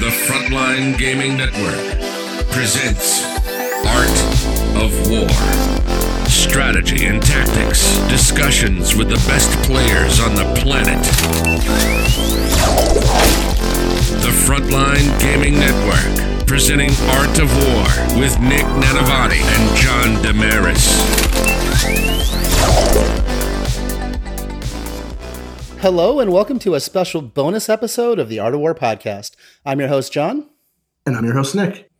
The Frontline Gaming Network presents Art of War. Strategy and tactics, discussions with the best players on the planet. The Frontline Gaming Network presenting Art of War with Nick Nanavati and John Damaris. Hello, and welcome to a special bonus episode of the Art of War podcast. I'm your host, John, And I'm your host, Nick.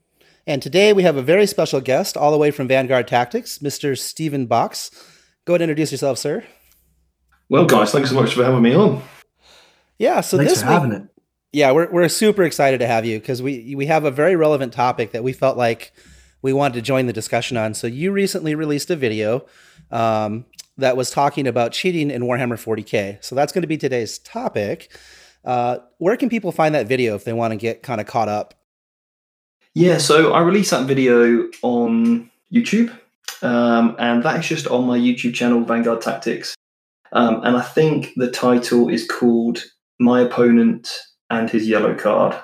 and today we have a very special guest all the way from Vanguard Tactics, Mr. Stephen Box. Go ahead and introduce yourself, sir. Well, guys, thanks so much for having me on. Yeah, so Thanks this for week, having it. yeah, we're, we're super excited to have you because we, we have a very relevant topic that we felt like we wanted to join the discussion on. So you recently released a video um, that was talking about cheating in Warhammer 40K. So that's going to be today's topic. Uh, where can people find that video if they want to get kind of caught up? Yeah, so I released that video on YouTube, um, and that is just on my YouTube channel, Vanguard Tactics. Um, and I think the title is called My Opponent and His Yellow Card.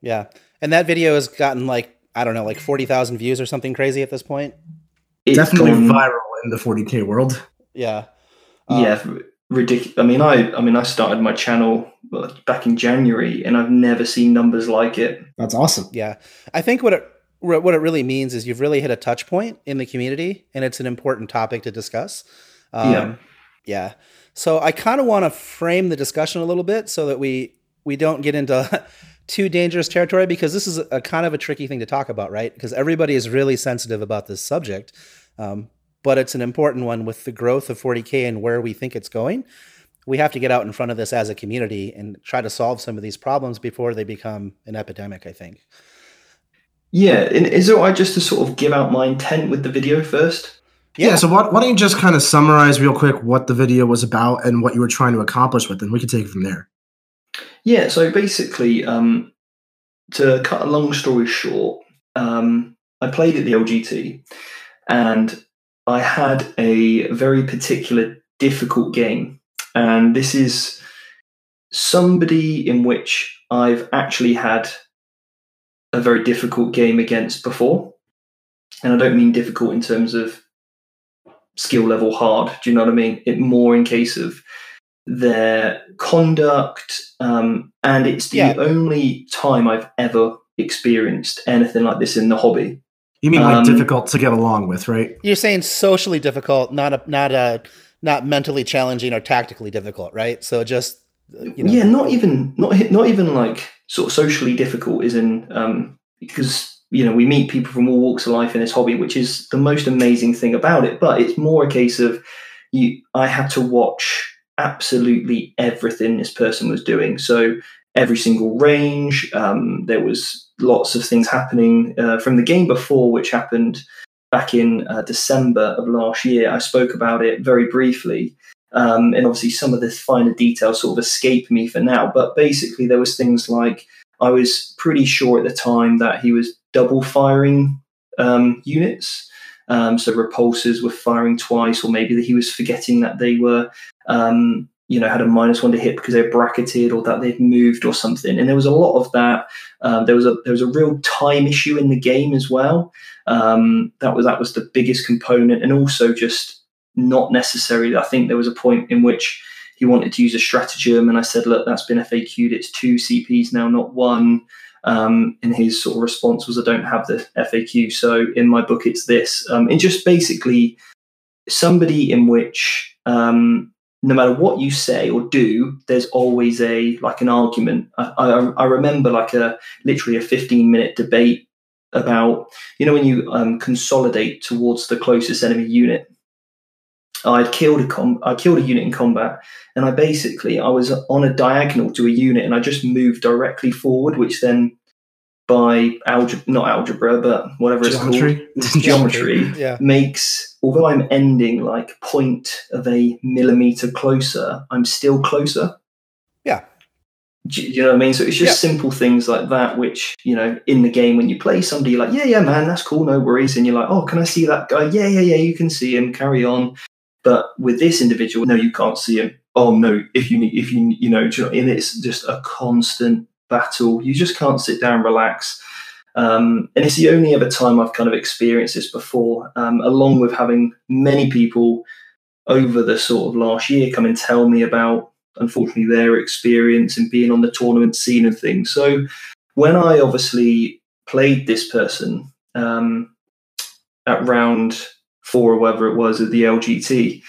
Yeah. And that video has gotten like, I don't know, like 40,000 views or something crazy at this point. It's Definitely gone- viral in the 40k world. Yeah. Um, yeah, ridiculous. I mean, I, I mean, I started my channel back in January, and I've never seen numbers like it. That's awesome. Yeah. I think what it what it really means is you've really hit a touch point in the community and it's an important topic to discuss. Um, Yeah. Yeah. So I kind of want to frame the discussion a little bit so that we we don't get into too dangerous territory because this is a kind of a tricky thing to talk about, right? Because everybody is really sensitive about this subject. Um, but it's an important one with the growth of 40K and where we think it's going. We have to get out in front of this as a community and try to solve some of these problems before they become an epidemic, I think. Yeah, and is it all right just to sort of give out my intent with the video first? Yeah, so why, why don't you just kind of summarize real quick what the video was about and what you were trying to accomplish with it, and we can take it from there. Yeah, so basically, um, to cut a long story short, um, I played at the LGT and I had a very particular difficult game. And this is somebody in which I've actually had a very difficult game against before. And I don't mean difficult in terms of skill level hard. Do you know what I mean? It more in case of their conduct, um, and it's the Yeah. only time I've ever experienced anything like this in the hobby. You mean like Um, difficult to get along with, right? You're saying socially difficult, not a not a not mentally challenging or tactically difficult, right? So just you know, yeah, not even not not even like sort of socially difficult, is in um, because you know we meet people from all walks of life in this hobby, which is the most amazing thing about it. But it's more a case of you. I had to watch absolutely everything this person was doing. So every single range. Um, there was lots of things happening uh, from the game before, which happened back in uh, December of last year. I spoke about it very briefly. Um, and obviously, some of the finer details sort of escape me for now. But basically, there was things like I was pretty sure at the time that he was double firing um, units. Um, so repulsors were firing twice, or maybe that he was forgetting that they were, um, you know, had a minus one to hit because they're bracketed, or that they'd moved, or something. And there was a lot of that. Um, there was a there was a real time issue in the game as well. Um, that was that was the biggest component, and also just not necessary. I think there was a point in which he wanted to use a stratagem, and I said, "Look, that's been FAQ'd. It's two CPs now, not one." Um, and his sort of response was, "I don't have the FAQ, so in my book, it's this." Um, and just basically somebody in which, um, no matter what you say or do, there's always a like an argument. I, I, I remember like a literally a 15 minute debate about you know when you um, consolidate towards the closest enemy unit I'd killed a com- I killed a unit in combat, and I basically I was on a diagonal to a unit, and I just moved directly forward, which then by algebra, not algebra, but whatever Geometry? it's called, geometry, Yeah. makes, although I'm ending like point of a millimeter closer, I'm still closer. Yeah. Do, you know what I mean? So it's just simple things like that, which, you know, in the game when you play somebody, you're like, yeah, yeah, man, that's cool, no worries. And you're like, oh, can I see that guy? Yeah, yeah, yeah, you can see him, carry on. But with this individual, no, you can't see him. Oh no, if you need, if you, you know, and it's just a constant battle. You just can't sit down, relax. Um, and it's the only other time I've kind of experienced this before, um, along with having many people over the sort of last year come and tell me about, unfortunately, their experience and being on the tournament scene and things. So when I obviously played this person um, at round or whatever it was at the LGT,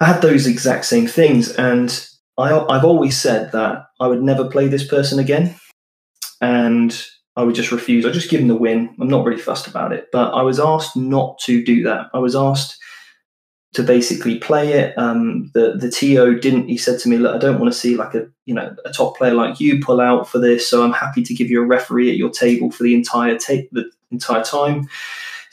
I had those exact same things. And I, I've always said that I would never play this person again. And I would just refuse. I just give him the win. I'm not really fussed about it. But I was asked not to do that. I was asked to basically play it. Um, the the TO didn't. He said to me, "Look, I don't want to see like a you know a top player like you pull out for this. So I'm happy to give you a referee at your table for the entire the entire time."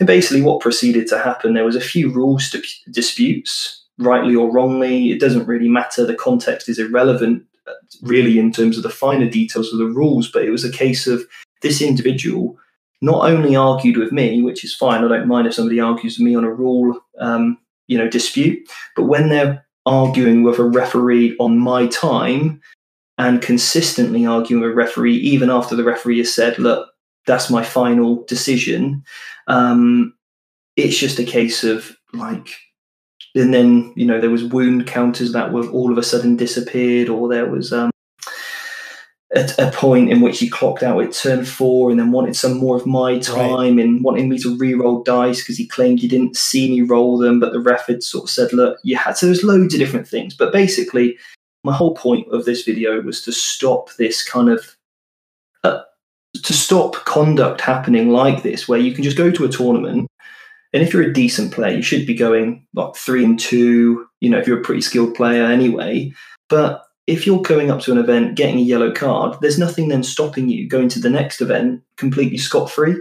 And basically, what proceeded to happen, there was a few rules dip- disputes, rightly or wrongly. It doesn't really matter. The context is irrelevant, uh, really, in terms of the finer details of the rules. But it was a case of this individual not only argued with me, which is fine. I don't mind if somebody argues with me on a rule, um, you know, dispute. But when they're arguing with a referee on my time and consistently arguing with a referee, even after the referee has said, "Look, that's my final decision," um, it's just a case of like. And then you know there was wound counters that were all of a sudden disappeared, or there was um, at a point in which he clocked out at turn four and then wanted some more of my time and wanting me to re-roll dice because he claimed he didn't see me roll them, but the ref had sort of said, look, you had so there's loads of different things. But basically, my whole point of this video was to stop this kind of to stop conduct happening like this, where you can just go to a tournament. And if you're a decent player, you should be going like three and two, you know, if you're a pretty skilled player anyway. But if you're going up to an event getting a yellow card, there's nothing then stopping you going to the next event completely scot free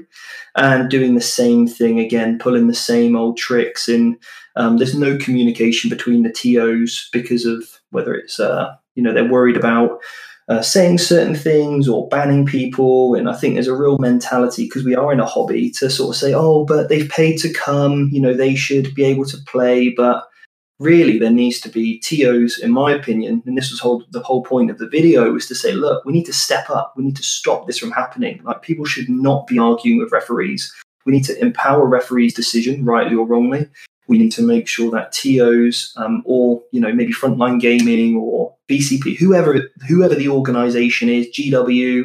and doing the same thing again, pulling the same old tricks. And um, there's no communication between the TOs because of whether it's, uh, you know, they're worried about uh, saying certain things or banning people. And I think there's a real mentality because we are in a hobby to sort of say, oh, but they've paid to come, you know, they should be able to play. But really there needs to be TOs, in my opinion, and this was whole, the whole point of the video, was to say, look, we need to step up. We need to stop this from happening. Like people should not be arguing with referees. We need to empower referees' decision, rightly or wrongly. We need to make sure that TOs um, or you know maybe Frontline Gaming or BCP, whoever whoever the organisation is, GW,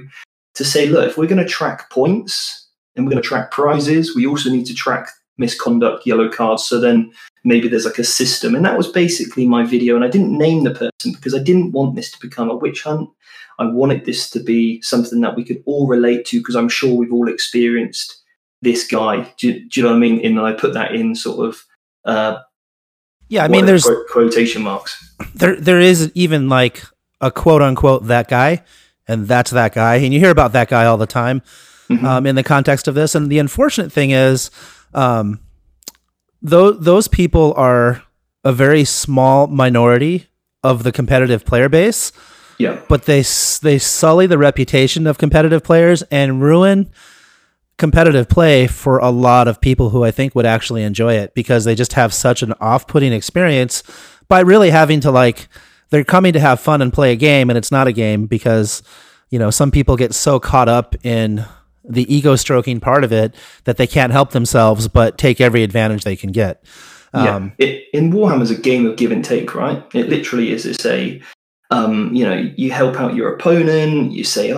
to say, look, if we're going to track points and we're going to track prizes, we also need to track misconduct, yellow cards. So then maybe there's like a system. And that was basically my video. And I didn't name the person because I didn't want this to become a witch hunt. I wanted this to be something that we could all relate to because I'm sure we've all experienced this guy. Do, do you know what I mean? And I put that in sort of. Uh, Yeah, I mean, there's quote- quotation marks. there there is even like a quote unquote that guy, and that's that guy, and you hear about that guy all the time Mhm. um, in the context of this. And the unfortunate thing is, um, those those people are a very small minority of the competitive player base, Yeah. but they they sully the reputation of competitive players and ruin competitive play for a lot of people who I think would actually enjoy it because they just have such an off-putting experience by really having to like they're coming to have fun and play a game and it's not a game because you know some people get so caught up in the ego stroking part of it that they can't help themselves but take every advantage they can get. Um, yeah. It, in Warhammer's a game of give and take, right? It literally is. It's a, um, you know, you help out your opponent. You say, oh,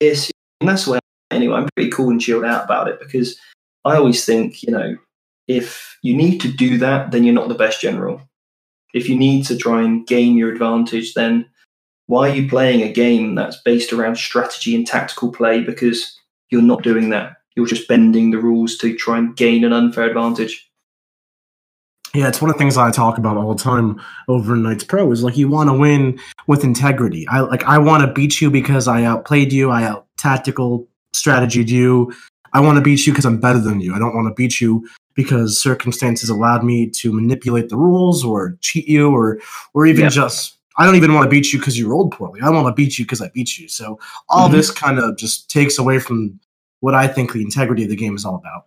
this, and that's where. Anyway, I'm pretty cool and chilled out about it because I always think, you know, if you need to do that, then you're not the best general. If you need to try and gain your advantage, then why are you playing a game that's based around strategy and tactical play? Because you're not doing that. You're just bending the rules to try and gain an unfair advantage. Yeah, it's one of the things I talk about all the time over in Knights Pro is like you want to win with integrity. I like I want to beat you because I outplayed you, I out tactical strategied you. I want to beat you because I'm better than you. I don't want to beat you because circumstances allowed me to manipulate the rules or cheat you or or even Yeah. just I don't even want to beat you because you rolled poorly. I want to beat you because I beat you. So all Mhm. this kind of just takes away from what I think the integrity of the game is all about.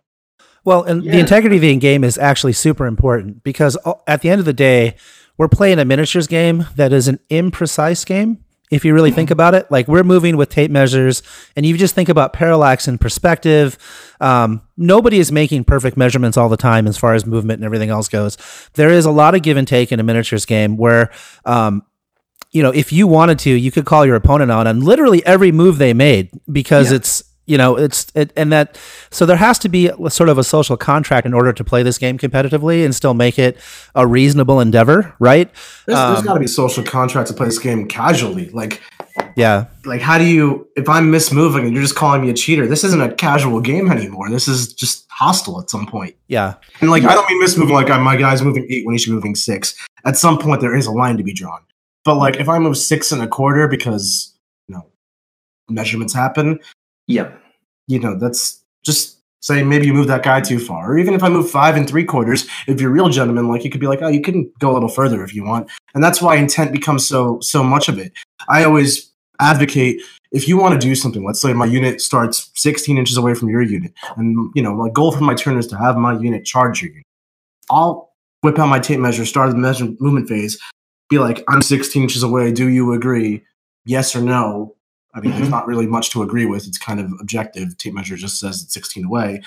Well, and the integrity of the game is actually super important because uh, at the end of the day, we're playing a miniatures game that is an imprecise game. If you really think about it, like we're moving with tape measures, and you just think about parallax and perspective. Um, nobody is making perfect measurements all the time as far as movement and everything else goes. There is a lot of give and take in a miniatures game where, um, you know, if you wanted to, you could call your opponent out on literally every move they made because Yeah. it's you know it's it, and that so there has to be a, sort of a social contract in order to play this game competitively and still make it a reasonable endeavor, right? There's, there's Um, got to be a social contract to play this game casually. Like Yeah, like how do you if i'm mismoving and you're just calling me a cheater this isn't a casual game anymore. This is just hostile at some point. Yeah, and like i don't mean mismoving like my guy's moving eight when he should be moving six. At some point there is a line to be drawn. But like if i move six and a quarter because you know measurements happen Yeah. you know that's just say maybe you move that guy too far. Or even if i move five and three quarters if you're real gentleman like you could be like oh you can go a little further if you want. And that's why intent becomes so so much of it. I always advocate if you want to do something let's say my unit starts 16 inches away from your unit and you know my goal for my turn is to have my unit charge your unit. I'll whip out my tape measure start the measure movement phase be like i'm 16 inches away do you agree? Yes or no i mean there's Mhm. not really much to agree with. It's kind of objective. Tape measure just says it's 16 away.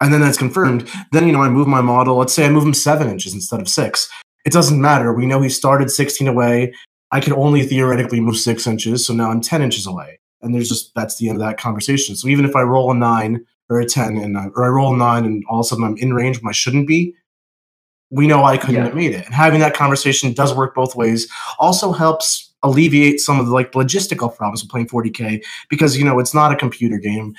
And then that's confirmed. Then you know i move my model. Let's say i move him seven inches instead of six. It doesn't matter. We know he started 16 away. I can only theoretically move six inches so now i'm 10 inches away. And there's just that's the end of that conversation. So even if i roll a nine or a 10 and I, or i roll a nine and all of a sudden i'm in range when i shouldn't be we know i couldn't Yeah. have made it. And having that conversation does work both ways. Also helps alleviate some of the like logistical problems of playing 40k because you know it's not a computer game.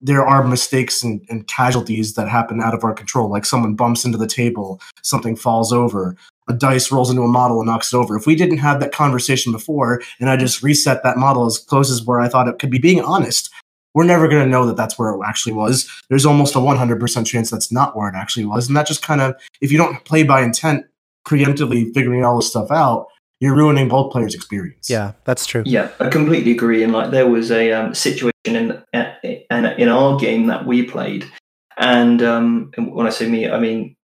There are mistakes and, and casualties that happen out of our control like someone bumps into the table something falls over a dice rolls into a model and knocks it over. If we didn't have that conversation before and i just reset that model as close as where i thought it could be being honest we're never going to know that that's where it actually was. There's almost a 100% chance that's not where it actually was. And that just kind of if you don't play by intent preemptively figuring all this stuff out you're ruining both players experience yeah. That's true. Yeah, I completely agree. And like, there was a um, situation in in in our game that we played, and um, and when I say me, I mean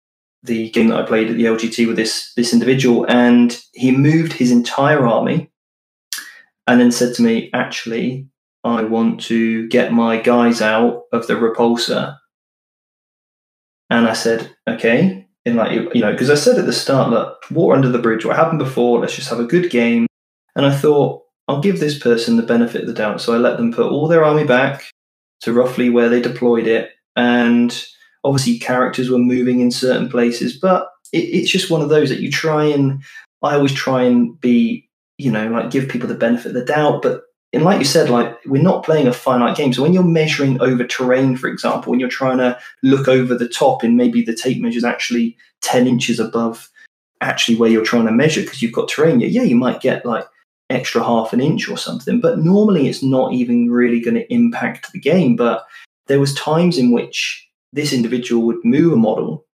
the game that I played at the LGT with this this individual, and he moved his entire army, and then said to me, "Actually, I want to get my guys out of the repulsor." And I said, "Okay." And like you know, because I said at the start that water under the bridge, what happened before, let's just have a good game. And I thought, I'll give this person the benefit of the doubt. So I let them put all their army back to roughly where they deployed it. And obviously, characters were moving in certain places, but it, it's just one of those that you try and I always try and be, you know, like give people the benefit of the doubt. But and like you said, like we're not playing a finite game. So when you're measuring over terrain, for example, when you're trying to look over the top and maybe the tape measure is actually 10 inches above actually where you're trying to measure because you've got terrain, yeah, you might get like extra half an inch or something, but normally it's not even really going to impact the game. But there was times in which this individual would move a model,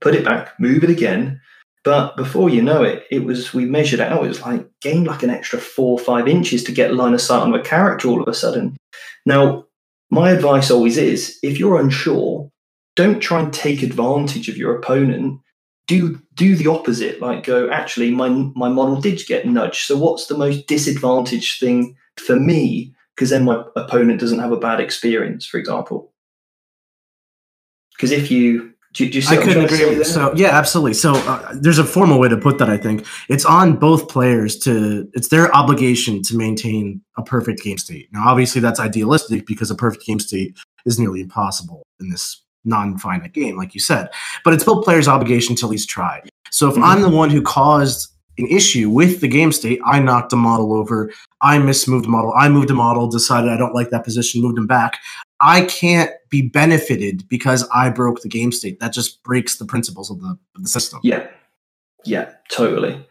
put it back, move it again. But before you know it, it was we measured it out. It was like gained like an extra four or five inches to get line of sight on a character all of a sudden. Now, my advice always is if you're unsure, don't try and take advantage of your opponent do do the opposite like go actually my my model did get nudged so what's the most disadvantaged thing for me because then my opponent doesn't have a bad experience for example because if you do, do you see I couldn't agree. With, so yeah, absolutely. So uh, there's a formal way to put that. I think it's on both players to. It's their obligation to maintain a perfect game state. Now, obviously, that's idealistic because a perfect game state is nearly impossible in this non-finite game, like you said. But it's both players' obligation to at least try. So if Mhm. I'm the one who caused an issue with the game state, I knocked a model over, I mismoved a model, I moved a model, decided I don't like that position, moved him back. I can't be benefited because I broke the game state. That just breaks the principles of the, of the system. Yeah, yeah, totally.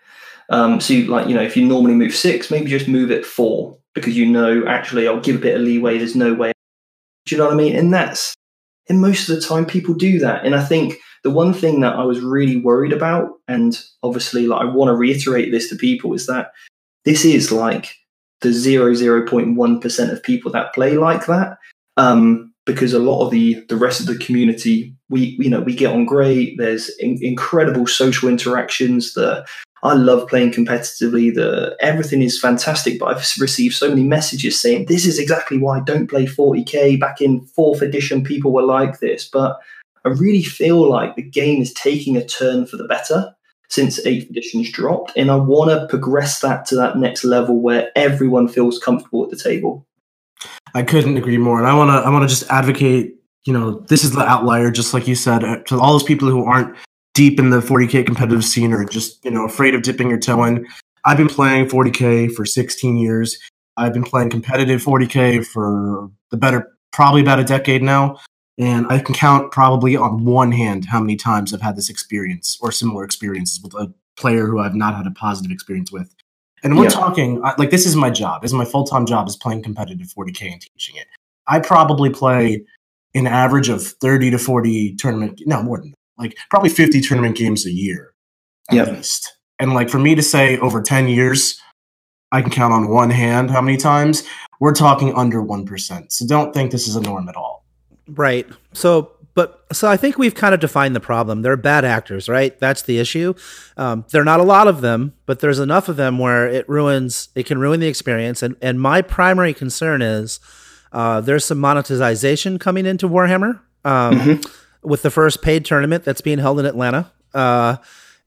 Um, so, you, like you know, if you normally move six, maybe just move it four because you know actually I'll give a bit of leeway. There's no way. Do you know what I mean? And that's and most of the time people do that. And I think the one thing that I was really worried about, and obviously like I want to reiterate this to people, is that this is like the zero zero point one percent of people that play like that. Um, because a lot of the the rest of the community we you know we get on great there's in, incredible social interactions the I love playing competitively. The everything is fantastic, but I've received so many messages saying this is exactly why I don't play 40k. Back in fourth edition, people were like this, but I really feel like the game is taking a turn for the better since eighth edition's dropped, and I want to progress that to that next level where everyone feels comfortable at the table. I couldn't agree more, and I want to I want to just advocate. You know, this is the outlier, just like you said, uh, to all those people who aren't deep in the 40k competitive scene or just you know afraid of dipping your toe in. I've been playing 40k for 16 years. I've been playing competitive 40k for the better probably about a decade now. And i can count probably on one hand how many times i've had this experience or similar experiences with a player who i've not had a positive experience with and we're yeah. talking like this is my job this is my full-time job is playing competitive 40k and teaching it i probably play an average of 30 to 40 tournament no more than like probably 50 tournament games a year at yep. least. And like for me to say over 10 years, I can count on one hand how many times, we're talking under 1%. So don't think this is a norm at all. Right. So, but so I think we've kind of defined the problem. They're bad actors, right? That's the issue. Um, there are not a lot of them, but there's enough of them where it ruins, it can ruin the experience. And, and my primary concern is uh, there's some monetization coming into Warhammer. Um, mm-hmm with the first paid tournament that's being held in Atlanta. Uh,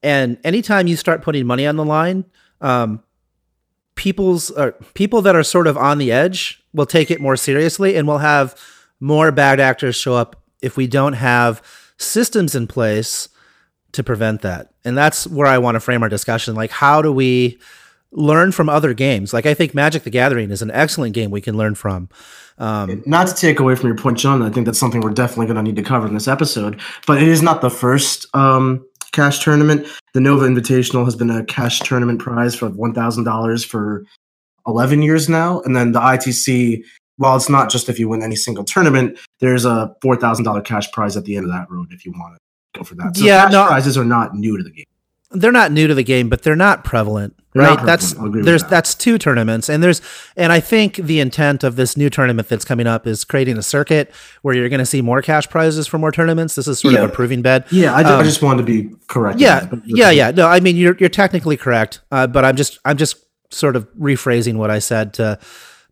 and anytime you start putting money on the line, um, people's uh, people that are sort of on the edge will take it more seriously, and we'll have more bad actors show up if we don't have systems in place to prevent that. And that's where I want to frame our discussion. Like, how do we learn from other games? Like, I think Magic the Gathering is an excellent game we can learn from. Um, not to take away from your point, John, I think that's something we're definitely going to need to cover in this episode. But it is not the first um, cash tournament. The Nova Invitational has been a cash tournament prize for one thousand dollars for eleven years now, and then the ITC. While it's not just if you win any single tournament, there's a four thousand dollar cash prize at the end of that road if you want to go for that. So yeah, cash no, prizes are not new to the game they're not new to the game, but they're not prevalent, they're right? Not that's there's that. that's two tournaments, and there's and I think the intent of this new tournament that's coming up is creating a circuit where you're going to see more cash prizes for more tournaments. This is sort yeah. of a proving bed. Yeah, I, um, I, just wanted to be correct. Yeah, yeah, yeah. No, I mean you're you're technically correct, uh, but I'm just I'm just sort of rephrasing what I said to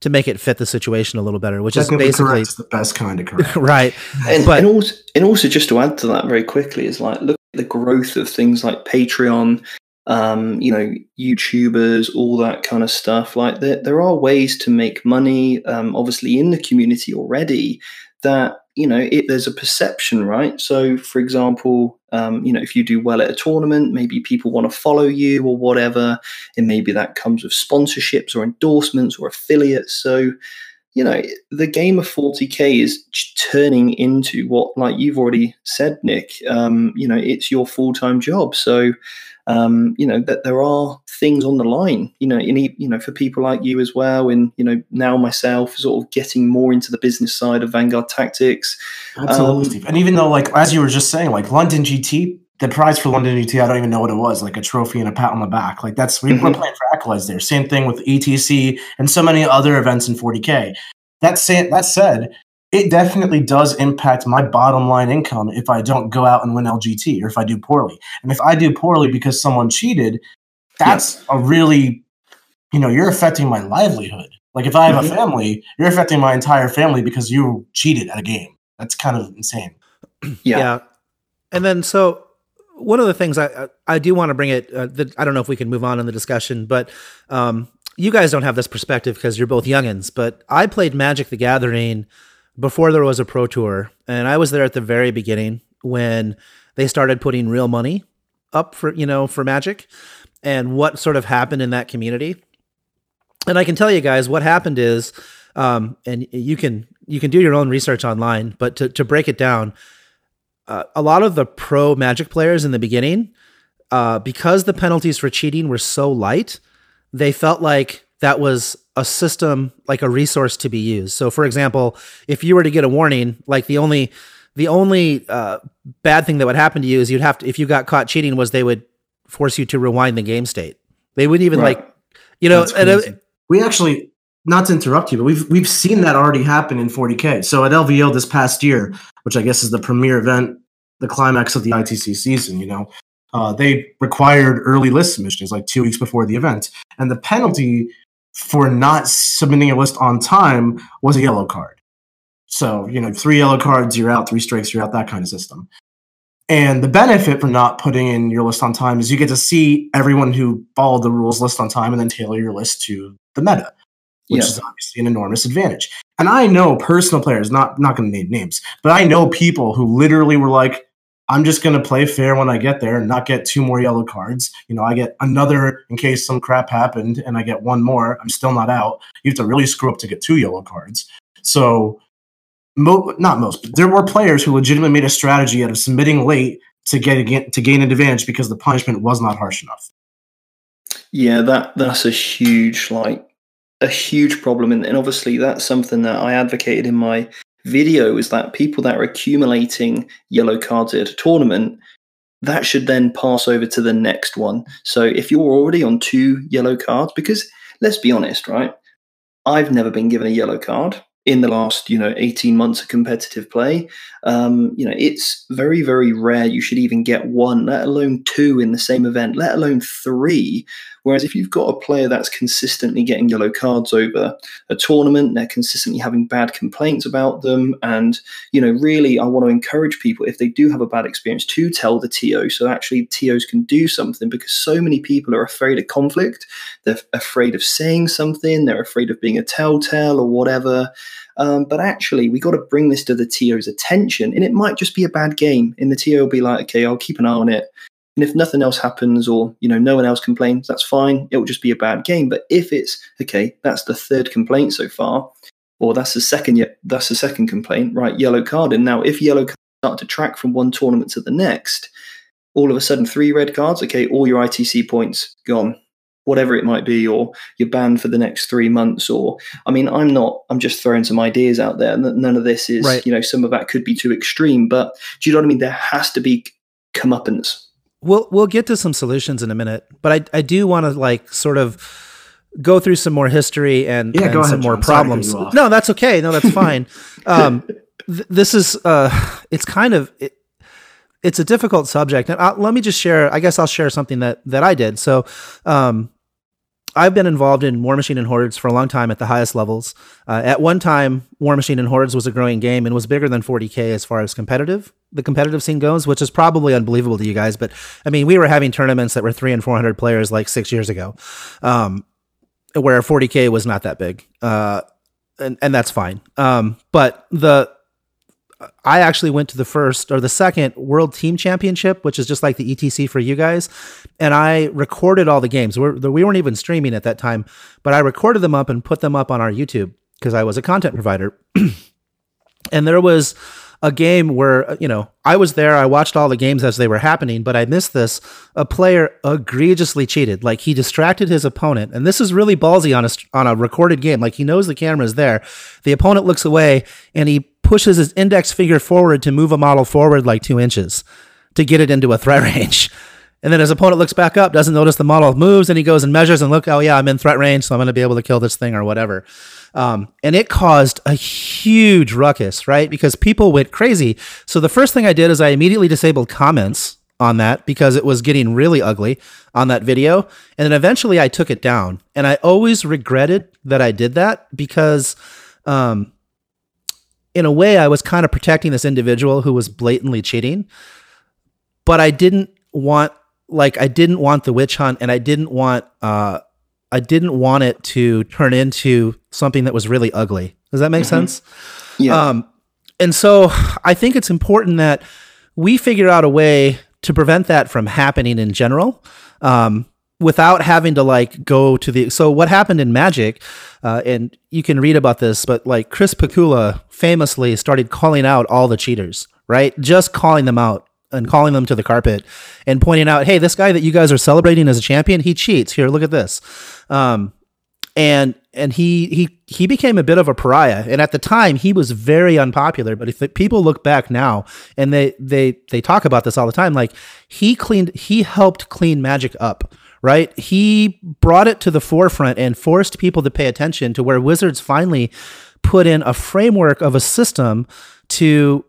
to make it fit the situation a little better, which is basically the best kind of correct. right. And, but, and also and also just to add to that very quickly is like look at the growth of things like Patreon, um, you know, YouTubers, all that kind of stuff. Like there, there are ways to make money, um, obviously in the community already. That you know, it, there's a perception, right? So, for example, um, you know, if you do well at a tournament, maybe people want to follow you or whatever, and maybe that comes with sponsorships or endorsements or affiliates. So, you know, the game of 40k is turning into what, like you've already said, Nick. Um, you know, it's your full time job. So, um, you know, that there are things on the line. You know, in, you know, for people like you as well, and you know, now myself, sort of getting more into the business side of Vanguard Tactics. Absolutely, um, and even though, like as you were just saying, like London GT the prize for London GT, I don't even know what it was, like a trophy and a pat on the back. Like that's we mm-hmm. were playing for accolades there. Same thing with ETC and so many other events in 40k. That say, that said, it definitely does impact my bottom line income if I don't go out and win LGT or if I do poorly. And if I do poorly because someone cheated, that's a really, you know, you're affecting my livelihood. Like if I have mm-hmm. a family, you're affecting my entire family because you cheated at a game. That's kind of insane. Yeah. yeah. And then so one of the things I I do want to bring it. Uh, the, I don't know if we can move on in the discussion, but um, you guys don't have this perspective because you're both youngins. But I played Magic: The Gathering before there was a pro tour, and I was there at the very beginning when they started putting real money up for you know for Magic, and what sort of happened in that community. And I can tell you guys what happened is, um, and you can you can do your own research online, but to to break it down, uh, a lot of the pro Magic players in the beginning, uh, because the penalties for cheating were so light, they felt like that was a system like a resource to be used. So, for example, if you were to get a warning, like the only the only uh, bad thing that would happen to you is you'd have to if you got caught cheating was they would force you to rewind the game state. They wouldn't even right. like, you know, and, uh, we actually not to interrupt you, but we've we've seen that already happen in 40k. So at LVO this past year, which I guess is the premier event, the climax of the ITC season, you know, uh, they required early list submissions like two weeks before the event, and the penalty for not submitting a list on time was a yellow card. So you know, three yellow cards, you're out. Three strikes, you're out. That kind of system. And the benefit for not putting in your list on time is you get to see everyone who followed the rules list on time and then tailor your list to the meta which yeah. is obviously an enormous advantage. And I know personal players, not not going to name names, but I know people who literally were like, "I'm just going to play fair when I get there and not get two more yellow cards. You know, I get another in case some crap happened, and I get one more. I'm still not out. You have to really screw up to get two yellow cards. So, mo- not most, but there were players who legitimately made a strategy out of submitting late to get to gain an advantage because the punishment was not harsh enough. Yeah, that that's a huge like a huge problem, and, and obviously that's something that I advocated in my video is that people that are accumulating yellow cards at a tournament that should then pass over to the next one. So if you're already on two yellow cards, because let's be honest, right? I've never been given a yellow card in the last you know 18 months of competitive play. Um, you know it's very very rare you should even get one let alone two in the same event let alone three whereas if you've got a player that's consistently getting yellow cards over a tournament they're consistently having bad complaints about them and you know really i want to encourage people if they do have a bad experience to tell the to so actually tos can do something because so many people are afraid of conflict they're afraid of saying something they're afraid of being a telltale or whatever um, but actually, we got to bring this to the TO's attention, and it might just be a bad game. And the TO will be like, okay, I'll keep an eye on it. And if nothing else happens, or you know, no one else complains, that's fine. It will just be a bad game. But if it's okay, that's the third complaint so far, or that's the second. That's the second complaint, right? Yellow card. And now, if yellow cards start to track from one tournament to the next, all of a sudden, three red cards. Okay, all your ITC points gone whatever it might be, or you're banned for the next three months, or I mean, I'm not, I'm just throwing some ideas out there. None of this is, right. you know, some of that could be too extreme, but do you know what I mean? There has to be comeuppance. We'll we'll get to some solutions in a minute, but I I do want to like sort of go through some more history and, yeah, and some more John. problems. No, that's okay. No, that's fine. um, th- this is uh, it's kind of it, it's a difficult subject. And I'll, let me just share. I guess I'll share something that that I did. So, um, I've been involved in Warmachine and Hordes for a long time at the highest levels. Uh, at one time, Warmachine and Hordes was a growing game and was bigger than 40k as far as competitive the competitive scene goes, which is probably unbelievable to you guys. But I mean, we were having tournaments that were three and 400 players like six years ago, um, where 40k was not that big, uh, and and that's fine. Um, but the I actually went to the first or the second World Team Championship, which is just like the ETC for you guys, and I recorded all the games. We're, we weren't even streaming at that time, but I recorded them up and put them up on our YouTube because I was a content provider. and there was a game where uh, you know I was there. I watched all the games as they were happening, but I missed this. A player egregiously cheated. Like he distracted his opponent, and this is really ballsy on a on a recorded game. Like he knows the camera is there. The opponent looks away, and he pushes his index finger forward to move a model forward like two inches to get it into a threat range. And then his opponent looks back up, doesn't notice the model moves, and he goes and measures and look, oh yeah, I'm in threat range, so I'm going to be able to kill this thing or whatever. Um, and it caused a huge ruckus, right? Because people went crazy. So the first thing I did is I immediately disabled comments on that because it was getting really ugly on that video. And then eventually I took it down. And I always regretted that I did that because um, in a way, I was kind of protecting this individual who was blatantly cheating, but I didn't want like I didn't want the witch hunt, and I didn't want uh, I didn't want it to turn into something that was really ugly. Does that make mm-hmm. sense? Yeah. Um, and so I think it's important that we figure out a way to prevent that from happening in general. Um, without having to like go to the so what happened in magic uh, and you can read about this but like chris pikula famously started calling out all the cheaters right? Just calling them out and calling them to the carpet and pointing out hey this guy that you guys are celebrating as a champion he cheats. Here look at this. Um, and and he he he became a bit of a pariah. And at the time he was very unpopular but if people look back now and they they they talk about this all the time like he cleaned he helped clean magic up right he brought it to the forefront and forced people to pay attention to where wizards finally put in a framework of a system to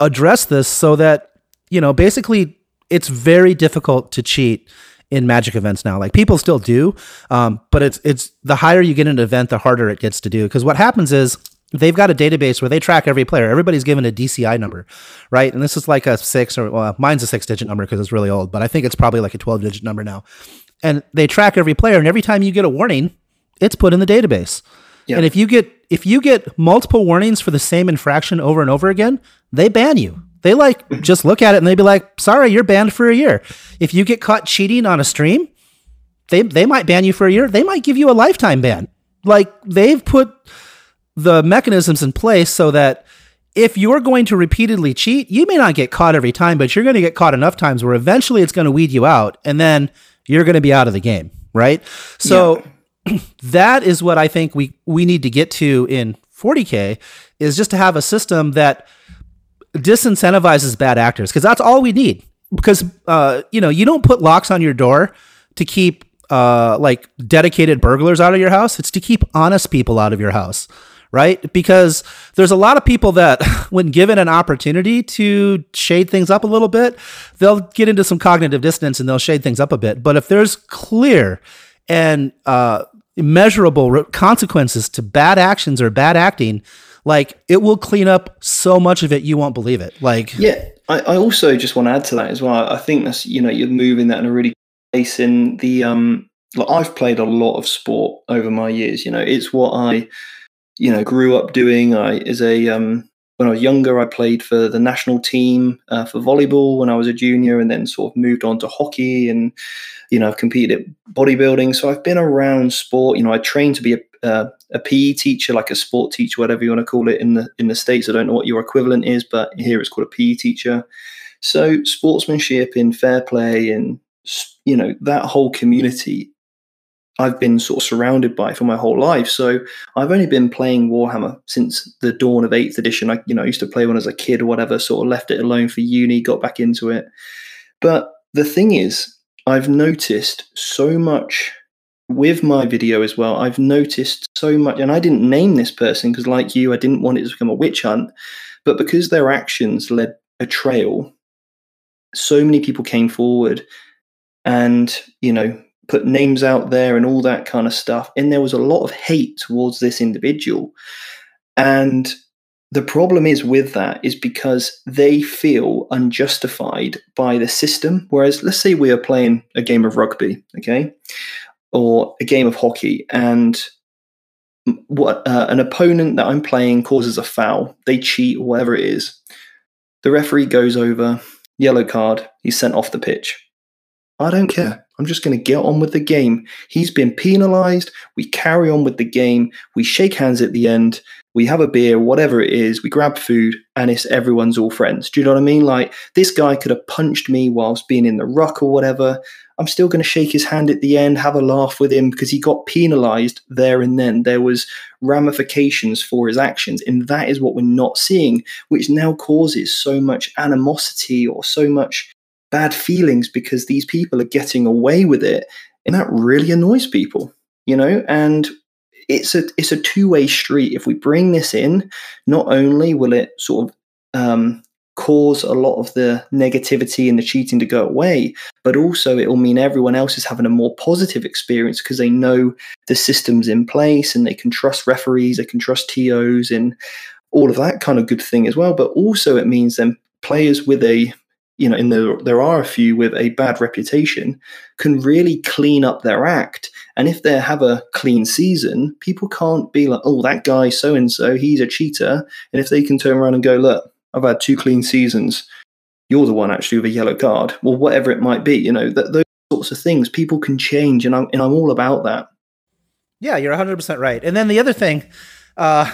address this so that you know basically it's very difficult to cheat in magic events now. Like people still do, um, but it's it's the higher you get an event, the harder it gets to do. Because what happens is they've got a database where they track every player. Everybody's given a DCI number, right? And this is like a six or well, mine's a six digit number because it's really old, but I think it's probably like a twelve digit number now. And they track every player, and every time you get a warning, it's put in the database. Yeah. And if you get if you get multiple warnings for the same infraction over and over again, they ban you. They like just look at it and they'd be like, "Sorry, you're banned for a year." If you get caught cheating on a stream, they they might ban you for a year. They might give you a lifetime ban. Like they've put the mechanisms in place so that if you're going to repeatedly cheat, you may not get caught every time, but you're going to get caught enough times where eventually it's going to weed you out and then you're going to be out of the game, right? So yeah. that is what I think we we need to get to in 40K is just to have a system that disincentivizes bad actors because that's all we need. Because uh, you know, you don't put locks on your door to keep uh, like dedicated burglars out of your house. It's to keep honest people out of your house, right? Because there's a lot of people that, when given an opportunity to shade things up a little bit, they'll get into some cognitive dissonance and they'll shade things up a bit. But if there's clear and uh, measurable consequences to bad actions or bad acting, like it will clean up so much of it you won't believe it. Like yeah, I, I also just want to add to that as well. I think that's you know you're moving that in a really place in the um. Like I've played a lot of sport over my years. You know, it's what I you know grew up doing. I as a um when I was younger, I played for the national team uh, for volleyball when I was a junior, and then sort of moved on to hockey and, you know, I've competed at bodybuilding. So I've been around sport. You know, I trained to be a, uh, a PE teacher, like a sport teacher, whatever you want to call it in the in the states. I don't know what your equivalent is, but here it's called a PE teacher. So sportsmanship in fair play and you know that whole community I've been sort of surrounded by for my whole life. So I've only been playing Warhammer since the dawn of eighth edition. I, you know, used to play I was a kid or whatever, sort of left it alone for uni, got back into it. But the thing is, I've noticed so much with my video as well. I've noticed so much, and I didn't name this person because, like you, I didn't want it to become a witch hunt. But because their actions led a trail, so many people came forward and, you know, put names out there and all that kind of stuff. And there was a lot of hate towards this individual. And the problem is with that is because they feel unjustified by the system. Whereas, let's say we are playing a game of rugby, okay, or a game of hockey, and what uh, an opponent that I'm playing causes a foul, they cheat, or whatever it is. The referee goes over, yellow card, he's sent off the pitch. I don't care. I'm just going to get on with the game. He's been penalized. We carry on with the game. We shake hands at the end. We have a beer, whatever it is. We grab food, and it's everyone's all friends. Do you know what I mean? Like, this guy could have punched me whilst being in the ruck or whatever. I'm still going to shake his hand at the end, have a laugh with him because he got penalized there and then. There was ramifications for his actions, and that is what we're not seeing, which now causes so much animosity or so much bad feelings because these people are getting away with it and that really annoys people you know? And it's a it's a two-way street. If we bring this in not only will it sort of um, cause a lot of the negativity and the cheating to go away but also it will mean everyone else is having a more positive experience because they know the system's in place and they can trust referees they can trust tos and all of that kind of good thing as well. But also it means then players with a you know, in the, there are a few with a bad reputation, can really clean up their act. And if they have a clean season, people can't be like, oh, that guy so and so, he's a cheater. And if they can turn around and go, look, I've had two clean seasons, you're the one actually with a yellow card, or whatever it might be, you know, those sorts of things. People can change, and I'm and I'm all about that. Yeah, you're 100 percent right. And then the other thing, uh,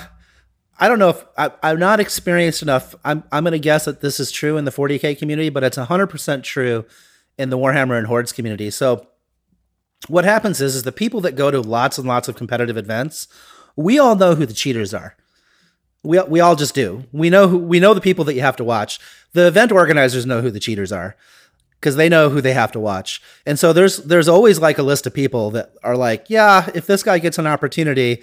I don't know if I, am not experienced enough. I'm I'm going to guess that this is true in the 40k community, but it's 100 percent true in the Warhammer and Hordes community. So what happens is is the people that go to lots and lots of competitive events, we all know who the cheaters are. We we all just do. We know who we know the people that you have to watch. The event organizers know who the cheaters are because they know who they have to watch. And so there's there's always like a list of people that are like, yeah, if this guy gets an opportunity,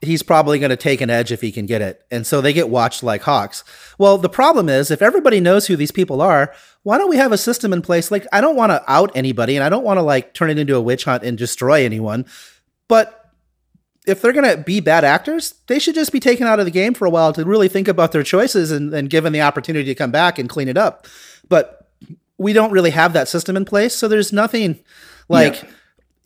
he's probably going to take an edge if he can get it. And so they get watched like hawks. Well, the problem is if everybody knows who these people are, why don't we have a system in place? Like, I don't want to out anybody and I don't want to like turn it into a witch hunt and destroy anyone. But if they're going to be bad actors, they should just be taken out of the game for a while to really think about their choices and, and given the opportunity to come back and clean it up. But we don't really have that system in place. So there's nothing like. Yeah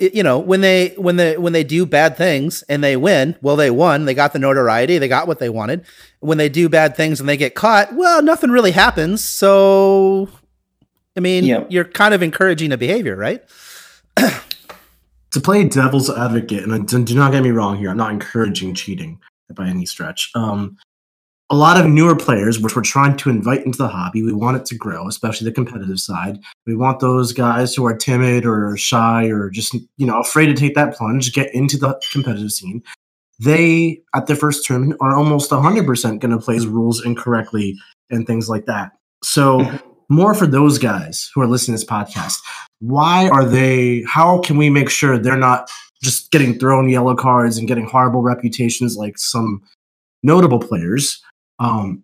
you know when they when they when they do bad things and they win well they won. They got the notoriety. They got what they wanted. When they do bad things and they get caught well nothing really happens. So i mean yeah. you're kind of encouraging a behavior right? To play devil's advocate and do not get me wrong here i'm not encouraging cheating by any stretch. Um, a lot of newer players, which we're trying to invite into the hobby. We want it to grow, especially the competitive side. We want those guys who are timid or shy or just you know afraid to take that plunge, get into the competitive scene. They at their first tournament are almost 100% going to play rules incorrectly and things like that. So mm-hmm. more for those guys who are listening to this podcast. Why are they? How can we make sure they're not just getting thrown yellow cards and getting horrible reputations like some notable players? Um,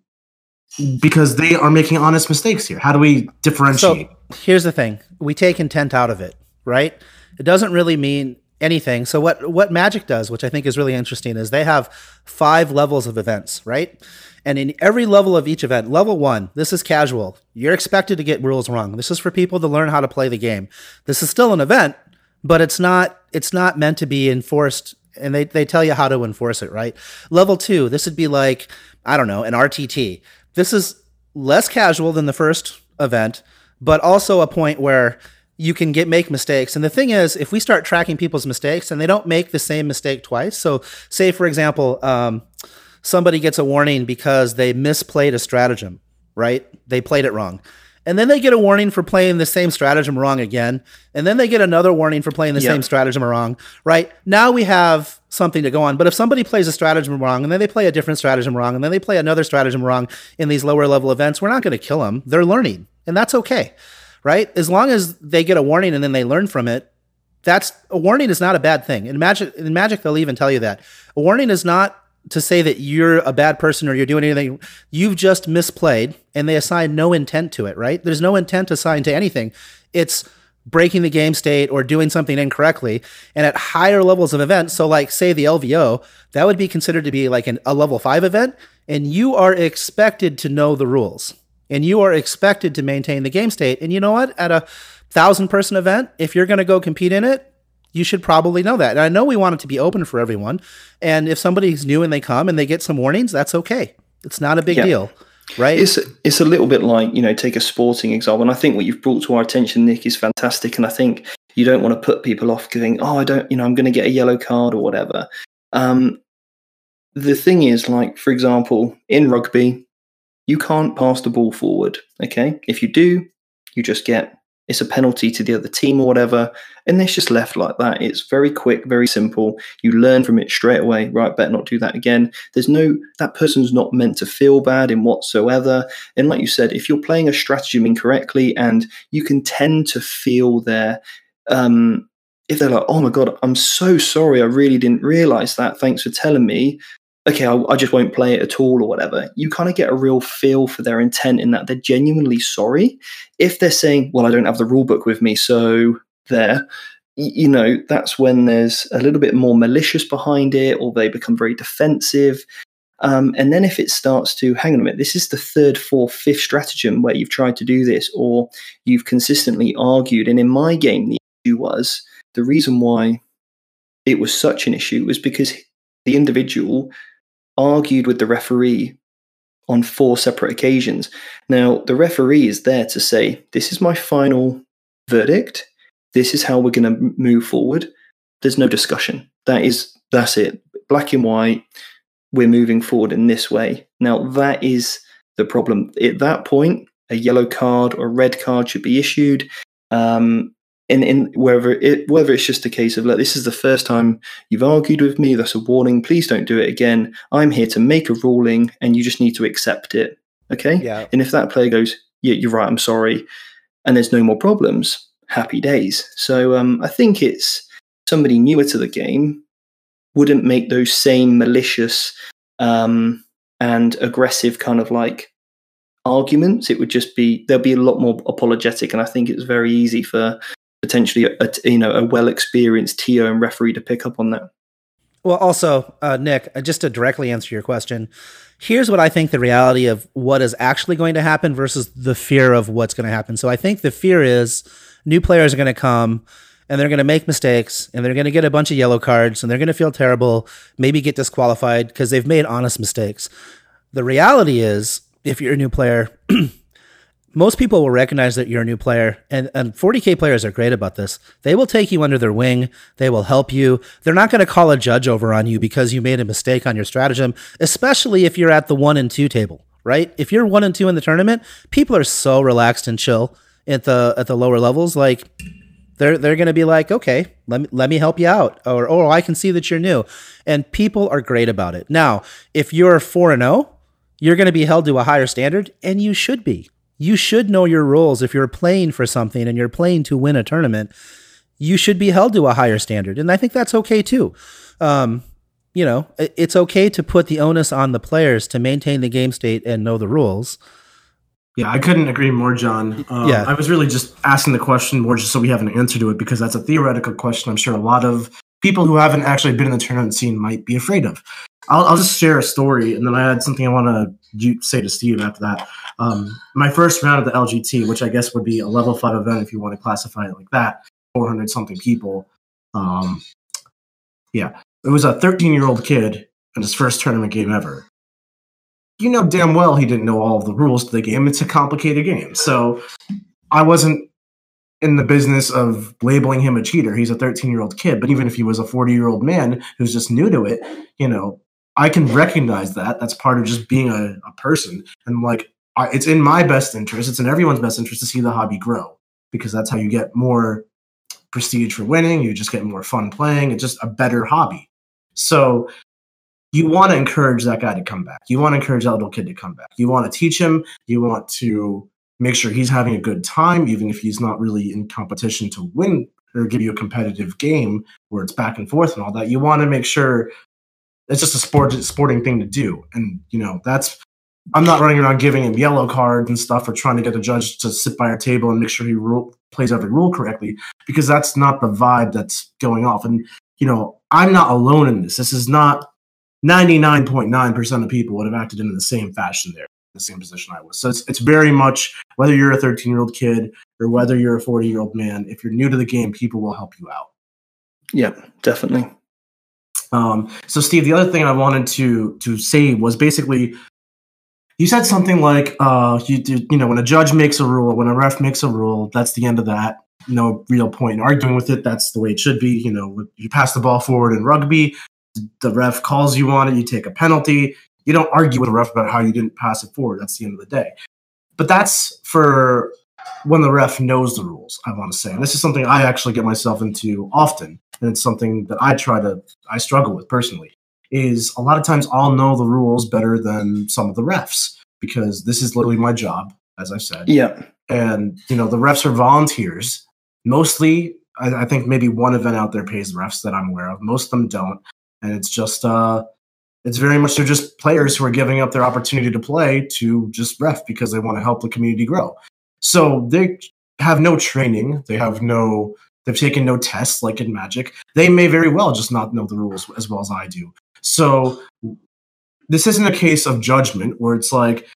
because they are making honest mistakes here. How do we differentiate? So here's the thing: we take intent out of it, right? It doesn't really mean anything. So what what Magic does, which I think is really interesting, is they have five levels of events, right? And in every level of each event, level one, this is casual. You're expected to get rules wrong. This is for people to learn how to play the game. This is still an event, but it's not it's not meant to be enforced and they, they tell you how to enforce it, right? Level two, this would be like, I don't know, an RTT. This is less casual than the first event, but also a point where you can get make mistakes. And the thing is, if we start tracking people's mistakes and they don't make the same mistake twice, so say for example, um, somebody gets a warning because they misplayed a stratagem, right? They played it wrong and then they get a warning for playing the same stratagem wrong again, and then they get another warning for playing the yep. same stratagem wrong, right? Now we have something to go on. But if somebody plays a stratagem wrong, and then they play a different stratagem wrong, and then they play another stratagem wrong in these lower level events, we're not going to kill them. They're learning, and that's okay, right? As long as they get a warning and then they learn from it, that's a warning is not a bad thing. In magic, in magic, they'll even tell you that a warning is not to say that you're a bad person or you're doing anything. You've just misplayed and they assign no intent to it, right? There's no intent assigned to anything. It's breaking the game state or doing something incorrectly. And at higher levels of events, so like say the LVO, that would be considered to be like an, a level five event. And you are expected to know the rules and you are expected to maintain the game state. And you know what? At a thousand person event, if you're going to go compete in it, you should probably know that. And I know we want it to be open for everyone. And if somebody's new and they come and they get some warnings, that's okay. It's not a big yeah. deal. Right. It's it's a little bit like, you know, take a sporting example. And I think what you've brought to our attention, Nick, is fantastic. And I think you don't want to put people off going, oh, I don't, you know, I'm going to get a yellow card or whatever. Um, the thing is, like, for example, in rugby, you can't pass the ball forward. Okay. If you do, you just get it's a penalty to the other team or whatever. And it's just left like that. It's very quick, very simple. You learn from it straight away, right? Better not do that again. There's no, that person's not meant to feel bad in whatsoever. And like you said, if you're playing a stratagem incorrectly and you can tend to feel their, um, if they're like, oh my God, I'm so sorry, I really didn't realize that. Thanks for telling me okay, I, I, just won't play it at all or whatever. You kind of get a real feel for their intent in that they're genuinely sorry. If they're saying, well, I don't have the rule book with me, so there, you know, that's when there's a little bit more malicious behind it or they become very defensive. Um, and then if it starts to, hang on a minute, this is the third, fourth, fifth stratagem where you've tried to do this or you've consistently argued. And in my game, the issue was the reason why it was such an issue was because the individual argued with the referee on four separate occasions. Now, the referee is there to say, This is my final verdict. this is how we're going to move forward. There's no discussion. That is that's it. Black and white. We're moving forward in this way. Now that is the problem. At that point, a yellow card or red card should be issued. Um, in, in whether it whether it's just a case of like this is the first time you've argued with me, that's a warning. Please don't do it again. I'm here to make a ruling, and you just need to accept it. Okay. Yeah. And if that player goes, yeah, you're right, I'm sorry, and there's no more problems, happy days. So um, I think it's somebody newer to the game wouldn't make those same malicious um, and aggressive kind of like arguments. It would just be there'll be a lot more apologetic, and I think it's very easy for potentially a, you know a well experienced TO and referee to pick up on that. Well, also, uh, Nick, uh, just to directly answer your question, here's what I think the reality of what is actually going to happen versus the fear of what's going to happen. So I think the fear is new players are going to come and they're going to make mistakes and they're going to get a bunch of yellow cards and they're going to feel terrible, maybe get disqualified because they've made honest mistakes. The reality is, if you're a new player, most people will recognize that you're a new player and, and 40k players are great about this. They will take you under their wing. They will help you. They're not going to call a judge over on you because you made a mistake on your stratagem especially if you're at the one and two table right? If you're one and two in the tournament people are so relaxed and chill at the at the lower levels like they're they're going to be like okay let me let me help you out or oh i can see that you're new and people are great about it. Now if you're 4 and 0 you're going to be held to a higher standard and you should be you should know your rules if you're playing for something and you're playing to win a tournament you should be held to a higher standard. And i think that's okay too. Um, you know it's okay to put the onus on the players to maintain the game state and know the rules. Yeah i couldn't agree more john. Um, yeah. i was really just asking the question more just so we have an answer to it because that's a theoretical question i'm sure a lot of people who haven't actually been in the tournament scene might be afraid of I'll, I'll just share a story, and then I had something I want to say to Steve after that. Um, my first round of the LGT, which I guess would be a level five event if you want to classify it like that, 400 something people. Um, yeah, it was a 13 year old kid in his first tournament game ever. You know damn well he didn't know all of the rules to the game. It's a complicated game. So I wasn't in the business of labeling him a cheater. He's a 13 year old kid. But even if he was a 40 year old man who's just new to it, you know, I can recognize that. That's part of just being a, a person. And like, I, it's in my best interest, it's in everyone's best interest to see the hobby grow because that's how you get more prestige for winning. You just get more fun playing. It's just a better hobby. So you want to encourage that guy to come back. You want to encourage that little kid to come back. You want to teach him. You want to make sure he's having a good time, even if he's not really in competition to win or give you a competitive game where it's back and forth and all that. You want to make sure it's just a sport sporting thing to do. And you know, that's I'm not running around giving him yellow cards and stuff or trying to get the judge to sit by our table and make sure he rule, plays every rule correctly because that's not the vibe that's going off. And you know, I'm not alone in this. This is not 99.9% of people would have acted in the same fashion there, the same position I was. So it's, it's very much whether you're a 13 year old kid or whether you're a 40 year old man, if you're new to the game, people will help you out. Yeah, definitely. Um, so, Steve, the other thing I wanted to to say was basically, you said something like, uh, you you know, when a judge makes a rule, when a ref makes a rule, that's the end of that. No real point in arguing with it. That's the way it should be. You know, you pass the ball forward in rugby, the ref calls you on it, you take a penalty. You don't argue with a ref about how you didn't pass it forward. That's the end of the day. But that's for when the ref knows the rules, I want to say. And this is something I actually get myself into often. And it's something that I try to, I struggle with personally, is a lot of times I'll know the rules better than some of the refs because this is literally my job, as I said. Yeah. And, you know, the refs are volunteers. Mostly, I, I think maybe one event out there pays refs that I'm aware of. Most of them don't. And it's just, uh, it's very much they're just players who are giving up their opportunity to play to just ref because they want to help the community grow. So they have no training. They have no. They've taken no tests like in Magic. They may very well just not know the rules as well as I do. So this isn't a case of judgment where it's like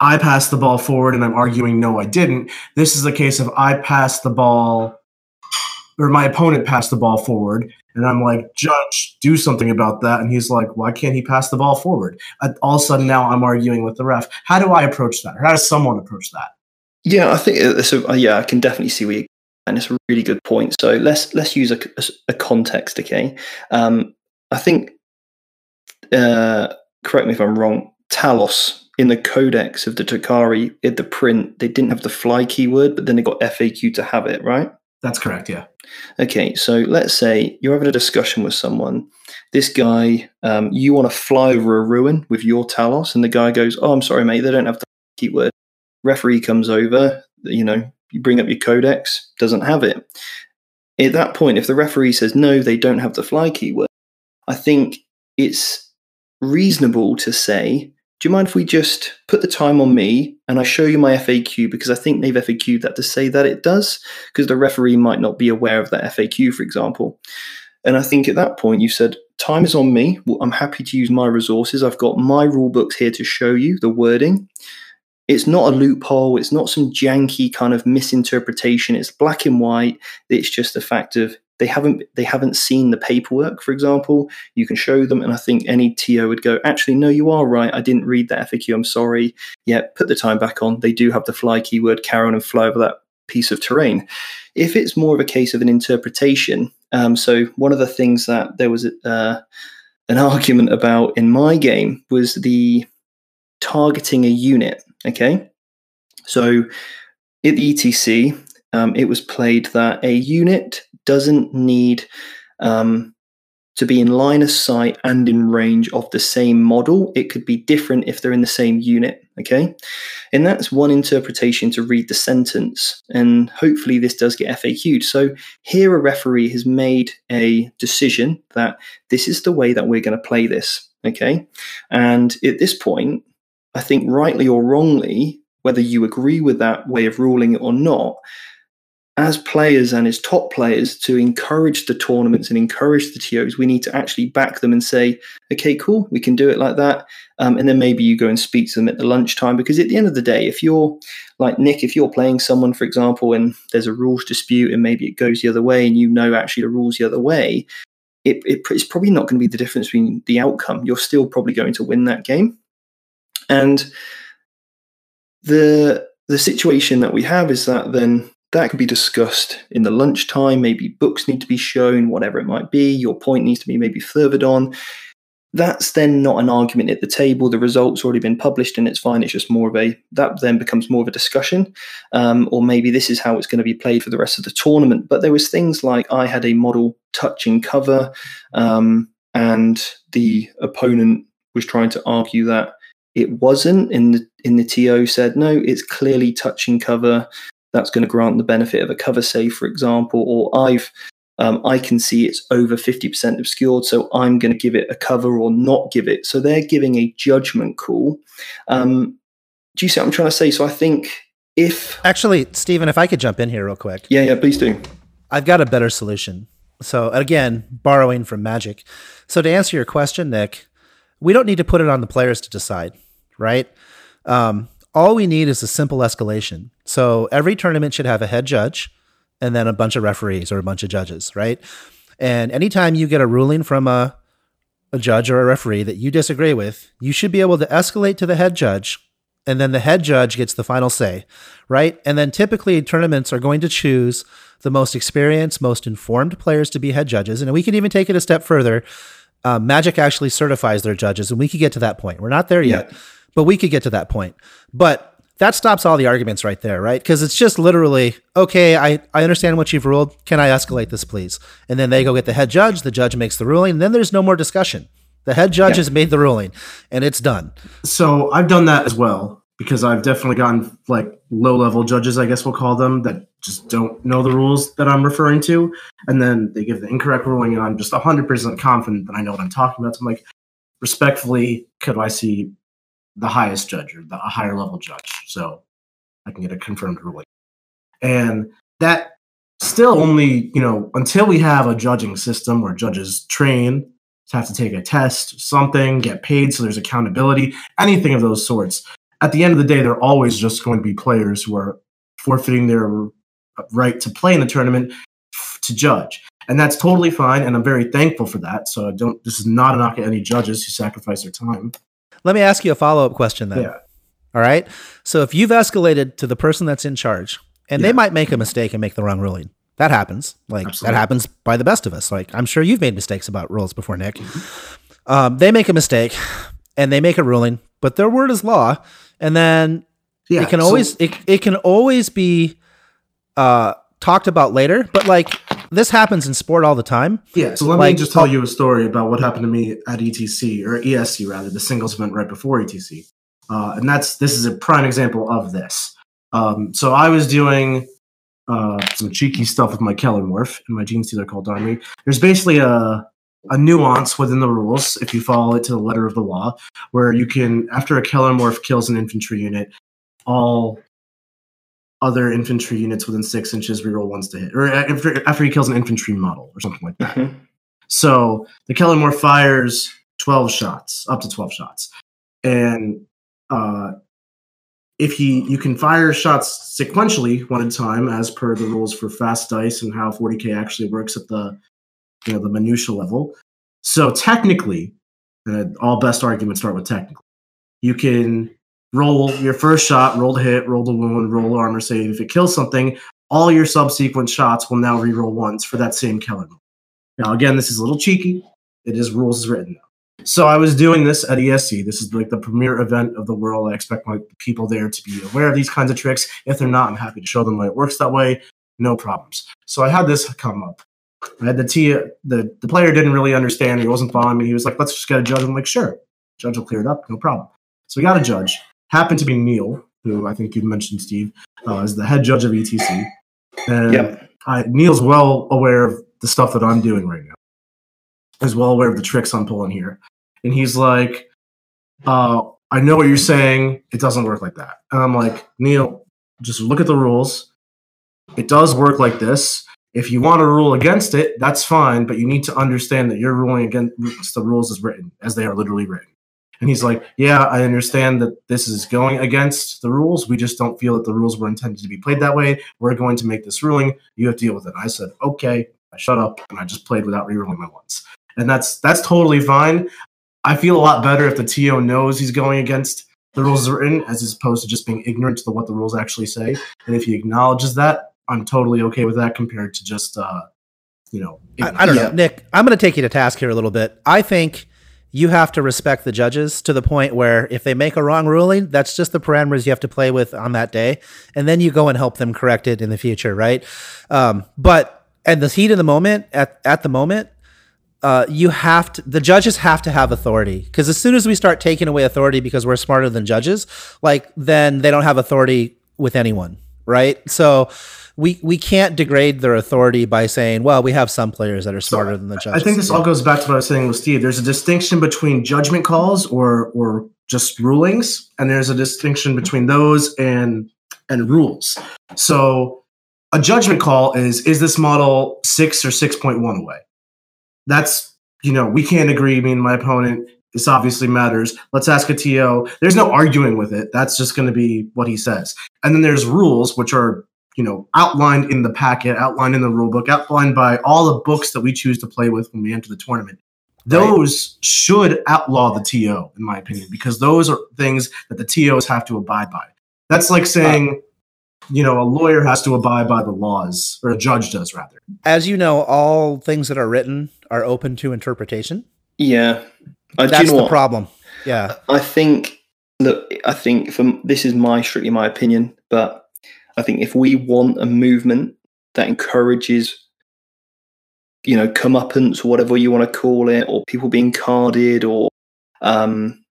I passed the ball forward and I'm arguing no, I didn't. This is a case of I passed the ball or my opponent passed the ball forward and I'm like, Judge, do something about that. And he's like, Why can't he pass the ball forward? all of a sudden now I'm arguing with the ref. How do I approach that? Or how does someone approach that? Yeah, I think uh, so. Uh, yeah, I can definitely see where you, and it's a really good point. So let's let's use a, a, a context, okay? Um, I think, uh, correct me if I'm wrong. Talos in the codex of the Drukhari, in the print, they didn't have the fly keyword, but then they got FAQ to have it, right? That's correct. Yeah. Okay, so let's say you're having a discussion with someone. This guy, um, you want to fly over a ruin with your Talos, and the guy goes, "Oh, I'm sorry, mate, they don't have the keyword." Referee comes over, you know, you bring up your codex, doesn't have it. At that point, if the referee says no, they don't have the fly keyword, I think it's reasonable to say do you mind if we just put the time on me and I show you my FAQ because I think they've FAQ'd that to say that it does because the referee might not be aware of that FAQ, for example. And I think at that point you said, time is on me. Well, I'm happy to use my resources. I've got my rule books here to show you the wording. It's not a loophole. It's not some janky kind of misinterpretation. It's black and white. It's just a fact of they haven't they haven't seen the paperwork for example. You can show them and i think any to would go actually no you are right. I didn't read that faq i'm sorry. Yeah put the time back on. They do have the fly keyword carry on and fly over that piece of terrain. If it's more of a case of an interpretation um, so one of the things that there was uh, an argument about in my game was the targeting a unit okay? So at the etc um, it was played that a unit doesn't need um, to be in line of sight and in range of the same model. It could be different if they're in the same unit. Okay. And that's one interpretation to read the sentence. And hopefully this does get FAQ'd. So here a referee has made a decision that this is the way that we're going to play this. Okay. And at this point, I think rightly or wrongly, whether you agree with that way of ruling it or not, as players and as top players to encourage the tournaments and encourage the TOs, we need to actually back them and say, okay, cool, we can do it like that. Um, and then maybe you go and speak to them at the lunchtime. Because at the end of the day, if you're like Nick, if you're playing someone, for example, and there's a rules dispute and maybe it goes the other way and you know actually the rules the other way, it, it, it's probably not going to be the difference between the outcome. You're still probably going to win that game. And the the situation that we have is that then that could be discussed in the lunchtime. Maybe books need to be shown, whatever it might be. Your point needs to be maybe furthered on. That's then not an argument at the table. The result's already been published and it's fine. It's just more of a, that then becomes more of a discussion. Um, or maybe this is how it's going to be played for the rest of the tournament. But there was things like I had a model touching cover um, and the opponent was trying to argue that it wasn't in the in the TO said no it's clearly touching cover that's going to grant the benefit of a cover save, for example, or I've um, I can see it's over 50% obscured, so I'm going to give it a cover or not give it. So they're giving a judgment call. Um, do you see what I'm trying to say? So I think if. Actually, Stephen, if I could jump in here real quick. Yeah, yeah, please do. I've got a better solution. So again, borrowing from Magic. So to answer your question, Nick, we don't need to put it on the players to decide, right? Um, all we need is a simple escalation. So every tournament should have a head judge and then a bunch of referees or a bunch of judges, right? And anytime you get a ruling from a, a judge or a referee that you disagree with, you should be able to escalate to the head judge and then the head judge gets the final say, right? And then typically tournaments are going to choose the most experienced, most informed players to be head judges. And we can even take it a step further. Uh, Magic actually certifies their judges, and we could get to that point. We're not there yet. Yeah. But we could get to that point. But that stops all the arguments right there, right? Because it's just literally, okay, I, I understand what you've ruled. Can I escalate this, please? And then they go get the head judge. The judge makes the ruling. And then there's no more discussion. The head judge yeah. has made the ruling and it's done. So I've done that as well because I've definitely gotten like low level judges, I guess we'll call them, that just don't know the rules that I'm referring to. And then they give the incorrect ruling and I'm just 100% confident that I know what I'm talking about. So I'm like, respectfully, could I see the highest judge or the a higher level judge. So I can get a confirmed ruling. And that still only, you know, until we have a judging system where judges train, have to take a test, something, get paid so there's accountability, anything of those sorts. At the end of the day, they're always just going to be players who are forfeiting their right to play in the tournament to judge. And that's totally fine. And I'm very thankful for that. So I don't, this is not a knock at any judges who sacrifice their time. Let me ask you a follow up question then. Yeah. All right. So if you've escalated to the person that's in charge and Yeah. they might make a mistake and make the wrong ruling. That happens. Like Absolutely. that happens by the best of us. Like I'm sure you've made mistakes about rules before, Nick. Um, they make a mistake and they make a ruling, but their word is law, and then Yeah, it can so- always it, it can always be uh talked about later. But like this happens in sport all the time. Yeah, so let Like, me just tell you a story about what happened to me at ETC or ESC rather, the singles event right before ETC, uh, and that's this is a prime example of this. Um, so I was doing uh, some cheeky stuff with my Kelermorph and my Genestealer Cult Army. There's basically a a nuance within the rules if you follow it to the letter of the law, where you can after a Kelermorph kills an infantry unit, all other infantry units within six inches reroll ones to hit, or after, after he kills an infantry model or something like that. Mhm. So the Kelermorph fires 12 shots, up to 12 shots. And uh, if he, you can fire shots sequentially one at a time as per the rules for fast dice and how 40k actually works at the, you know, the minutia level. So technically, and all best arguments start with technically, you can roll your first shot, roll the hit, roll the wound, roll armor save. If it kills something, all your subsequent shots will now reroll once for that same Kelermorph. Now, again, this is a little cheeky. It is rules as written. So I was doing this at ESC. This is like the premier event of the world. I expect my people there to be aware of these kinds of tricks. If they're not, I'm happy to show them why it works that way. No problems. So I had this come up. I had the T. The the player didn't really understand. He wasn't following me. He was like, "Let's just get a judge." I'm like, "Sure." Judge will clear it up. No problem. So we got a judge. Happened to be Neil, who I think you mentioned, Steve, uh, is the head judge of ETC. And Yep. I, Neil's well aware of the stuff that I'm doing right now. He's well aware of the tricks I'm pulling here. And he's like, uh, I know what you're saying. It doesn't work like that. And I'm like, Neil, just look at the rules. It does work like this. If you want to rule against it, that's fine, but you need to understand that you're ruling against the rules as written, as they are literally written. And he's like, Yeah, I understand that this is going against the rules. We just don't feel that the rules were intended to be played that way. We're going to make this ruling. You have to deal with it. I said, Okay. I shut up and I just played without rerolling my ones. And that's that's totally fine. I feel a lot better if the TO knows he's going against the rules written, as opposed to just being ignorant to what the rules actually say. And if he acknowledges that, I'm totally okay with that compared to just uh, you know, I, I don't Yeah. know, Nick. I'm going to take you to task here a little bit. I think you have to respect the judges to the point where if they make a wrong ruling, that's just the parameters you have to play with on that day, and then you go and help them correct it in the future, right? Um, but at the heat of the moment, at at the moment, uh, you have to the judges have to have authority. Because as soon as we start taking away authority because we're smarter than judges like then they don't have authority with anyone right? So we we can't degrade their authority by saying well we have some players that are smarter than the judges I think this Yeah. all goes back to what I was saying with Steve. There's a distinction between judgment calls or or just rulings, and there's a distinction between those and and rules. So a judgment call is is this model six or six point one away? That's you know we can't agree. Me and my opponent. This obviously matters. Let's ask a TO. There's no arguing with it. That's just going to be what he says. And then there's rules, which are you know outlined in the packet, outlined in the rule book, outlined by all the books that we choose to play with when we enter the tournament. Those should outlaw the TO, in my opinion, because those are things that the TOs have to abide by. That's like saying, you know, a lawyer has to abide by the laws, or a judge does rather. as you know all things that are written are open to interpretation Yeah. Uh, that's you know the what? problem yeah I think look, I think from this is my strictly my opinion, but I think if we want a movement that encourages, you know, comeuppance or whatever you want to call it, or people being carded, or um,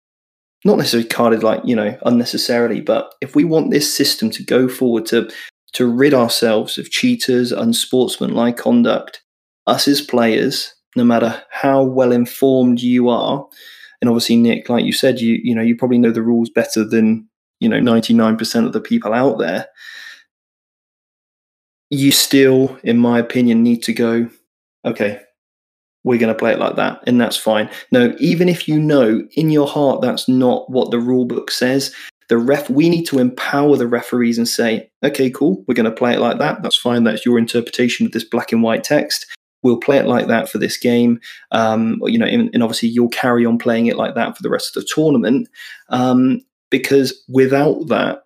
not necessarily carded like you know unnecessarily, but if we want this system to go forward to to rid ourselves of cheaters, unsportsmanlike conduct, us as players, no matter how well informed you are, and obviously Nick, like you said, you you know you probably know the rules better than you know ninety nine percent of the people out there. You still, in my opinion, need to go. Okay, we're going to play it like that, and that's fine. No, even if you know in your heart that's not what the rule book says, the ref we need to empower the referees and say, okay, cool, we're going to play it like that. That's fine. That's your interpretation of this black and white text. We'll play it like that for this game. Um, you know, and, and obviously you'll carry on playing it like that for the rest of the tournament. Um, because without that,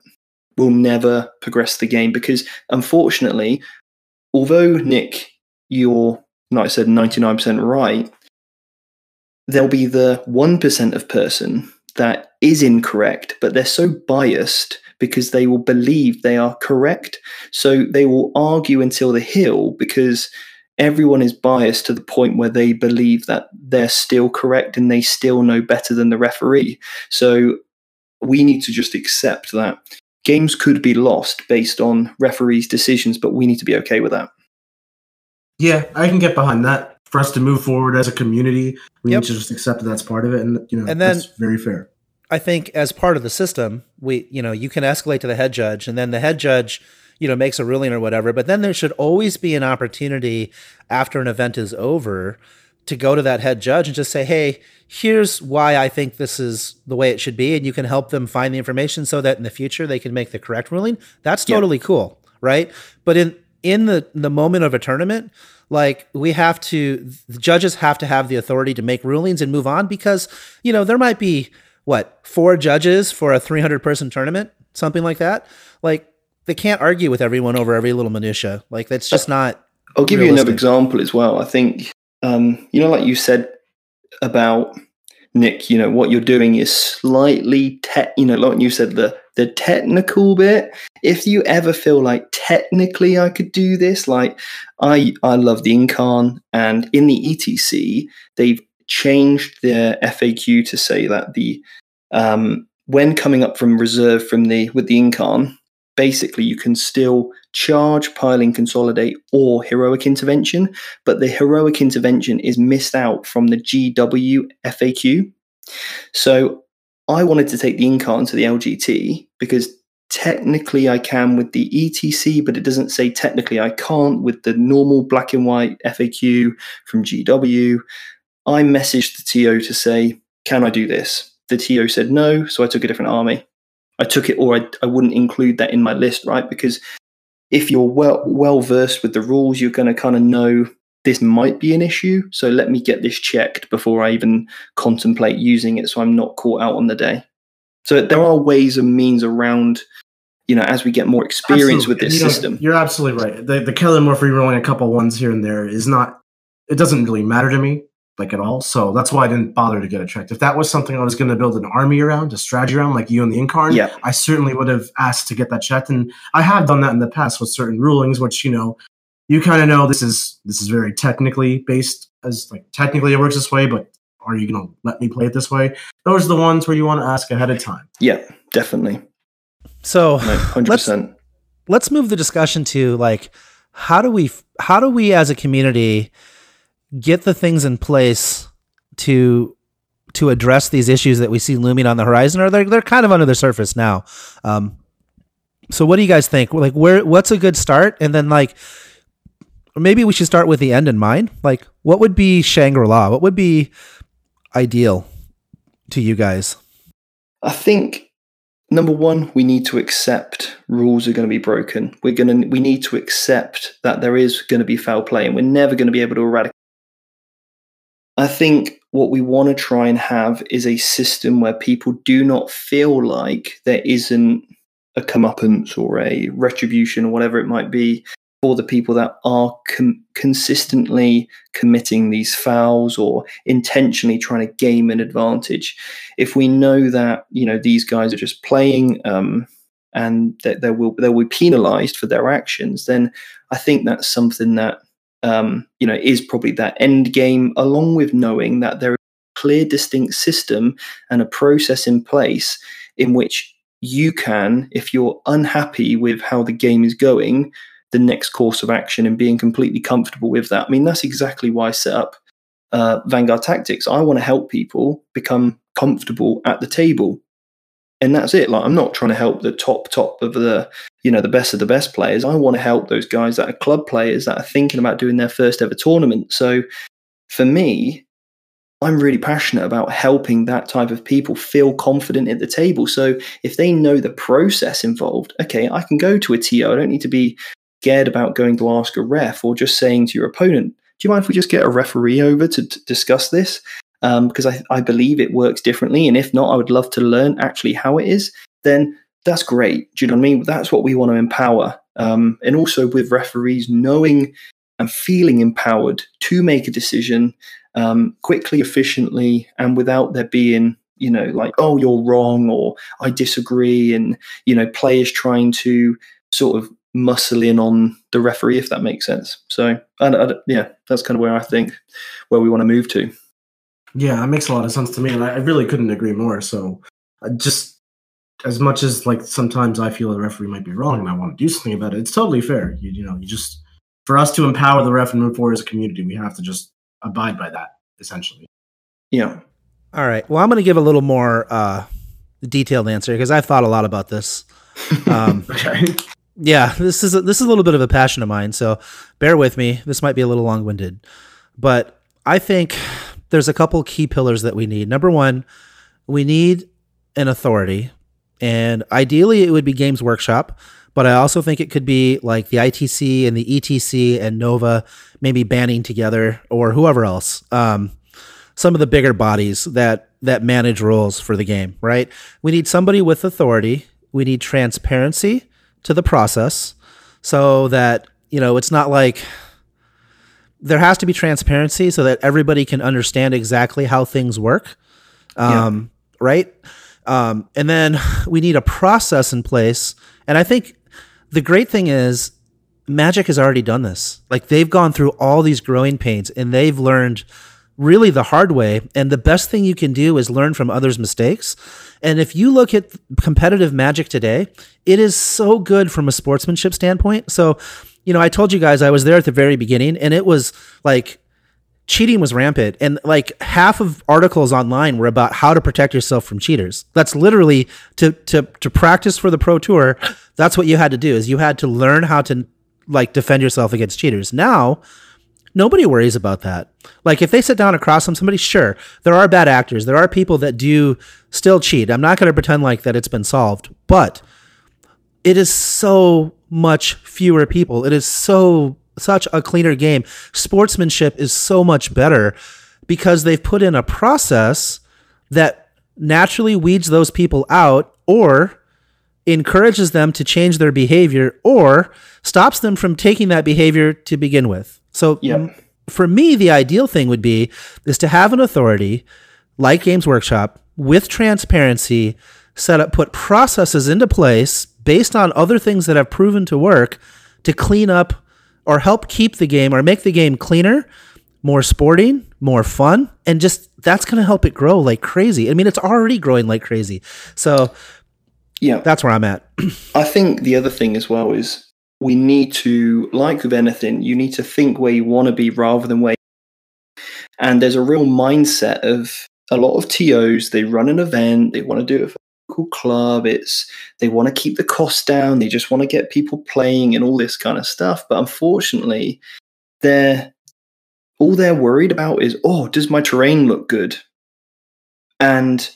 will never progress the game because unfortunately, although Nick, you're like I said, 99% right, there'll be the 1% of person that is incorrect, but they're so biased because they will believe they are correct. So they will argue until the hill because everyone is biased to the point where they believe that they're still correct and they still know better than the referee. So we need to just accept that games could be lost based on referees' decisions, but we need to be okay with that. Yeah, I can get behind that. For us to move forward as a community, we Yep. need to just accept that that's part of it, and you know, And then- that's very fair. I think as part of the system, we you know you can escalate to the head judge, and then the head judge you know makes a ruling or whatever. But then there should always be an opportunity after an event is over to go to that head judge and just say, "Hey, here's why I think this is the way it should be," and you can help them find the information so that in the future they can make the correct ruling. That's Yeah. totally cool, right? But in in the the moment of a tournament, like we have to the judges have to have the authority to make rulings and move on because you know there might be what four judges for a 300 person tournament something like that like they can't argue with everyone over every little minutia like that's just not I'll give you another example as well. I think, um, you know, like you said about Nick, you know, what you're doing is slightly, tech, you know, like you said, the the technical bit. If you ever feel like technically I could do this, like I I love the Yncarne, and in the ETC they've changed their FAQ to say that the um, when coming up from reserve from the with the Yncarne, basically you can still charge, piling, consolidate, or heroic intervention, but the heroic intervention is missed out from the GW FAQ. So I wanted to take the Yncarne to the LGT because technically I can with the ETC, but it doesn't say technically I can't with the normal black and white FAQ from GW. I messaged the TO to say, Can I do this? The TO said no, so I took a different army. I took it, or I, I wouldn't include that in my list, right? Because if you're well well versed with the rules, you're going to kind of know this might be an issue. So let me get this checked before I even contemplate using it, so I'm not caught out on the day. So there are ways and means around, you know, as we get more experience with this You know, system. You're absolutely right. The the Kelermorph rolling a couple ones here and there is not. It doesn't really matter to me like at all. So that's why I didn't bother to get it checked. If that was something I was going to build an army around, a strategy around, like you and the Yncarne, Yeah. I certainly would have asked to get that checked. And I have done that in the past with certain rulings, which you know, you kind of know this is this is very technically based as like technically it works this way, but are you going to let me play it this way? Those are the ones where you want to ask ahead of time. Yeah, definitely. so No, 100%. let's move the discussion to like how do we how do we as a community get the things in place to to address these issues that we see looming on the horizon or they're, they're kind of under the surface now. Um, so what do you guys think? Like where what's a good start? And then like maybe we should start with the end in mind. Like what would be shangri-la? What would be ideal to you guys? I think number one, we need to accept rules are going to be broken. We're going to we need to accept that there is going to be foul play, and we're never going to be able to eradicate. I think what we want to try and have is a system where people do not feel like there isn't a comeuppance or a retribution or whatever it might be for the people that are com- consistently committing these fouls or intentionally trying to game an advantage. If we know that you know these guys are just playing um, and that they will they will be penalised for their actions, then I think that's something that um, you know is probably that end game, along with knowing that there is a clear, distinct system and a process in place in which you can, if you're unhappy with how the game is going, the next course of action and being completely comfortable with that. I mean, that's exactly why I set up uh, Vanguard Tactics. I want to help people become comfortable at the table. And that's it. Like I'm not trying to help the top top of the you know the best of the best players. I want to help those guys that are club players that are thinking about doing their first ever tournament. So for me, I'm really passionate about helping that type of people feel confident at the table. So if they know the process involved, okay, I can go to a TO. I don't need to be scared about going to ask a ref or just saying to your opponent, do you mind if we just get a referee over to, to discuss this? Um, because I, I believe it works differently. And if not, I would love to learn actually how it is. Then that's great. Do you know what I mean? That's what we want to empower. Um, and also with referees knowing and feeling empowered to make a decision um, quickly, efficiently, and without there being, you know, like, oh, you're wrong or I disagree. And, you know, players trying to sort of muscle in on the referee, if that makes sense. So, and, yeah, that's kind of where I think where we want to move to. Yeah, that makes a lot of sense to me, and I, I really couldn't agree more. So, uh, just as much as like sometimes I feel the referee might be wrong and I want to do something about it, it's totally fair. You, you know, you just for us to empower the ref and move forward as a community, we have to just abide by that essentially. Yeah. All right. Well, I'm going to give a little more uh, detailed answer because I've thought a lot about this. Um, Okay. yeah, this is a, this is a little bit of a passion of mine, so bear with me. This might be a little long winded, but I think there's a couple key pillars that we need. Number one, we need an authority, and ideally it would be Games Workshop, but I also think it could be like the ITC and the ETC and Nova maybe banding together or whoever else. Um, some of the bigger bodies that that manage rules for the game, right? We need somebody with authority. We need transparency to the process so that, you know, it's not like there has to be transparency so that everybody can understand exactly how things work. Um, right? Um, and then we need a process in place. And I think the great thing is Magic has already done this. Like they've gone through all these growing pains and they've learned really the hard way. And the best thing you can do is learn from others' mistakes. And if you look at competitive Magic today, it is so good from a sportsmanship standpoint. So, you know, I told you guys I was there at the very beginning and it was like cheating was rampant and like half of articles online were about how to protect yourself from cheaters. That's literally to to to practice for the pro tour that's what you had to do is you had to learn how to like defend yourself against cheaters. Now nobody worries about that. Like if they sit down across from somebody sure there are bad actors. There are people that do still cheat. I'm not going to pretend like that it's been solved but it is so much fewer people. It is so such a cleaner game. Sportsmanship is so much better because they've put in a process that naturally weeds those people out or encourages them to change their behavior or stops them from taking that behavior to begin with. So m- for me the ideal thing would be is to have an authority like Games Workshop with transparency set up put processes into place based on other things that have proven to work to clean up or help keep the game or make the game cleaner, more sporting, more fun, and just that's going to help it grow like crazy. I mean, it's already growing like crazy. So Yeah. that's where I'm at. I think the other thing as well is we need to, like with anything, you need to think where you want to be rather than where. And there's a real mindset of a lot of TOs. They run an event, they want to do it for club. It's they want to keep the costs down. They just want to get people playing and all this kind of stuff. But unfortunately, they're all they're worried about is, oh, does my terrain look good? And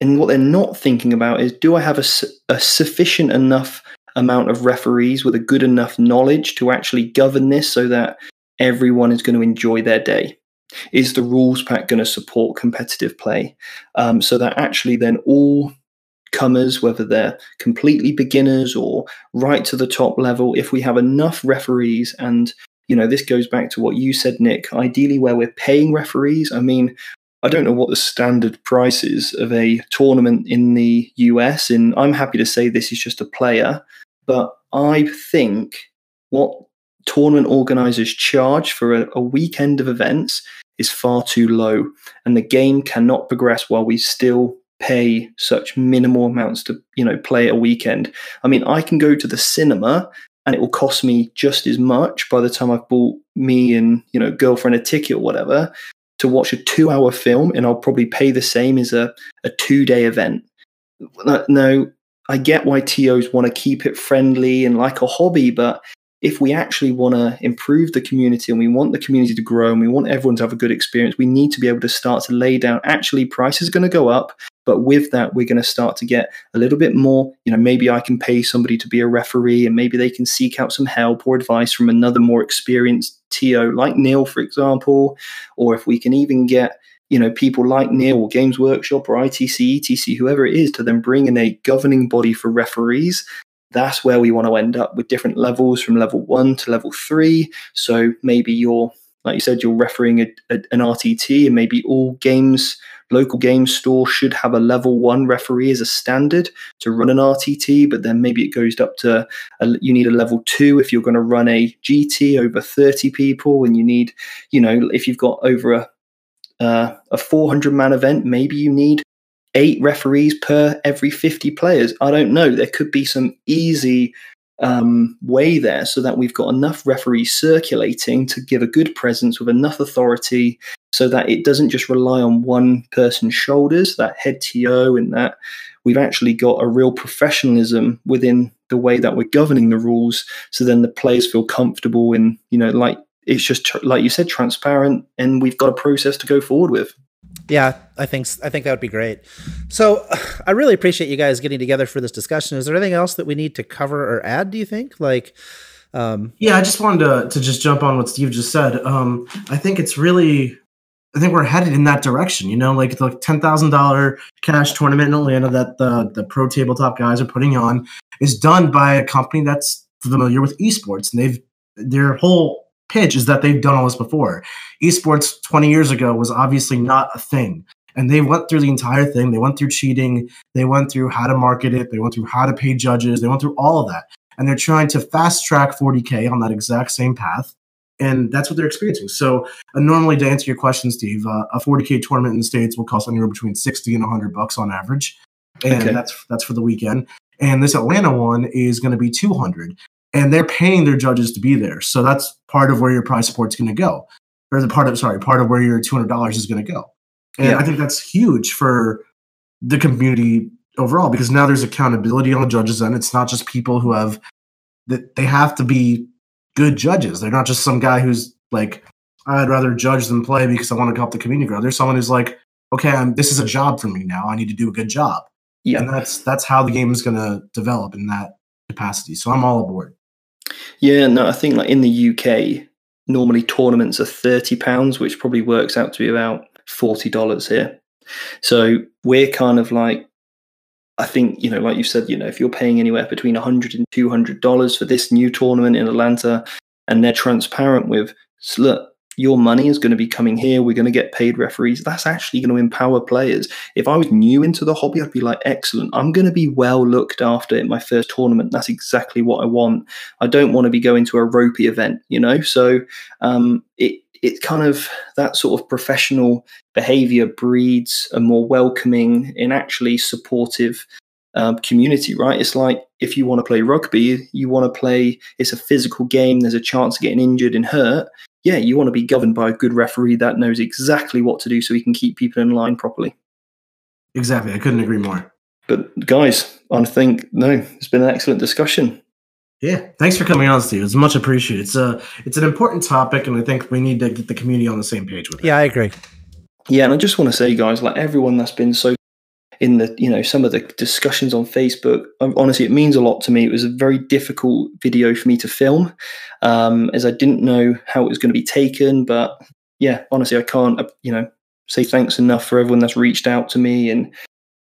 and what they're not thinking about is, do I have a, a sufficient enough amount of referees with a good enough knowledge to actually govern this so that everyone is going to enjoy their day? Is the rules pack going to support competitive play um, so that actually then all comers, whether they're completely beginners or right to the top level, if we have enough referees and you know, this goes back to what you said, Nick. Ideally, where we're paying referees, I mean, I don't know what the standard price is of a tournament in the US, and I'm happy to say this is just a player, but I think what tournament organizers charge for a, a weekend of events is far too low, and the game cannot progress while we still pay such minimal amounts to you know play a weekend. I mean, I can go to the cinema and it will cost me just as much by the time I've bought me and you know girlfriend a ticket or whatever to watch a two hour film and I'll probably pay the same as a, a two day event. No, I get why TOs want to keep it friendly and like a hobby, but if we actually want to improve the community and we want the community to grow and we want everyone to have a good experience, we need to be able to start to lay down actually prices are going to go up. But with that, we're going to start to get a little bit more. You know, maybe I can pay somebody to be a referee and maybe they can seek out some help or advice from another more experienced TO like Neil, for example. Or if we can even get you know people like Neil or Games Workshop or ITC, ETC, whoever it is, to then bring in a governing body for referees. That's where we want to end up with different levels from level one to level three. So maybe you're, like you said, you're refereeing a, a, an RTT, and maybe all games local game store should have a level one referee as a standard to run an RTT, but then maybe it goes up to a, you need a level two if you're going to run a GT over 30 people, and you need, you know, if you've got over a uh, a 400 man event, maybe you need eight referees per every 50 players. I don't know. There could be some easy um, way there so that we've got enough referees circulating to give a good presence with enough authority so that it doesn't just rely on one person's shoulders, that head TO, and that we've actually got a real professionalism within the way that we're governing the rules. So then the players feel comfortable in, you know, like it's just like you said, transparent, and we've got a process to go forward with. Yeah, I think I think that would be great. So, I really appreciate you guys getting together for this discussion. Is there anything else that we need to cover or add? Do you think? Like, um, yeah, I just wanted to to just jump on what Steve just said. Um, I think it's really, I think we're headed in that direction. You know, like the ten thousand dollar cash tournament in Atlanta that the the pro tabletop guys are putting on is done by a company that's familiar with esports, and they've their whole pitch is that they've done all this before. Esports 20 years ago was obviously not a thing. And they went through the entire thing. They went through cheating. They went through how to market it. They went through how to pay judges. They went through all of that. And they're trying to fast track 40K on that exact same path. And that's what they're experiencing. So, uh, normally, to answer your question, Steve, uh, a 40K tournament in the States will cost anywhere between 60 and 100 bucks on average. And okay. that's that's for the weekend. And this Atlanta one is going to be 200 and they're paying their judges to be there. So that's part of where your prize support's going to go, or the part of sorry, part of where your two hundred dollars is going to go. And yeah. I think that's huge for the community overall because now there's accountability on the judges end. It's not just people who have that they have to be good judges. They're not just some guy who's like, I'd rather judge than play because I want to help the community grow. There's someone who's like, okay, I'm, this is a job for me now. I need to do a good job. Yeah. And that's that's how the game is going to develop in that capacity. So I'm all aboard. Yeah, no, I think like in the UK, normally tournaments are thirty pounds, which probably works out to be about forty dollars here. So we're kind of like, I think you know, like you said, you know, if you're paying anywhere between 100 and 200 dollars for this new tournament in Atlanta, and they're transparent with, look, your money is going to be coming here. We're going to get paid referees. That's actually going to empower players. If I was new into the hobby, I'd be like, excellent. I'm going to be well looked after in my first tournament. That's exactly what I want. I don't want to be going to a ropey event, you know? So um, it, it kind of that sort of professional behavior breeds a more welcoming and actually supportive um, community, right? It's like if you want to play rugby, you want to play, it's a physical game, there's a chance of getting injured and hurt yeah, you want to be governed by a good referee that knows exactly what to do so he can keep people in line properly. Exactly. I couldn't agree more. But guys, I think no, it's been an excellent discussion. Yeah, thanks for coming on, Steve. It's much appreciated. It's a it's an important topic, and I think we need to get the community on the same page with it. Yeah, I agree. Yeah, and I just want to say, guys, like everyone that's been so in the you know some of the discussions on Facebook. Honestly, it means a lot to me. It was a very difficult video for me to film, um, as I didn't know how it was going to be taken. But yeah, honestly, I can't uh, you know say thanks enough for everyone that's reached out to me and.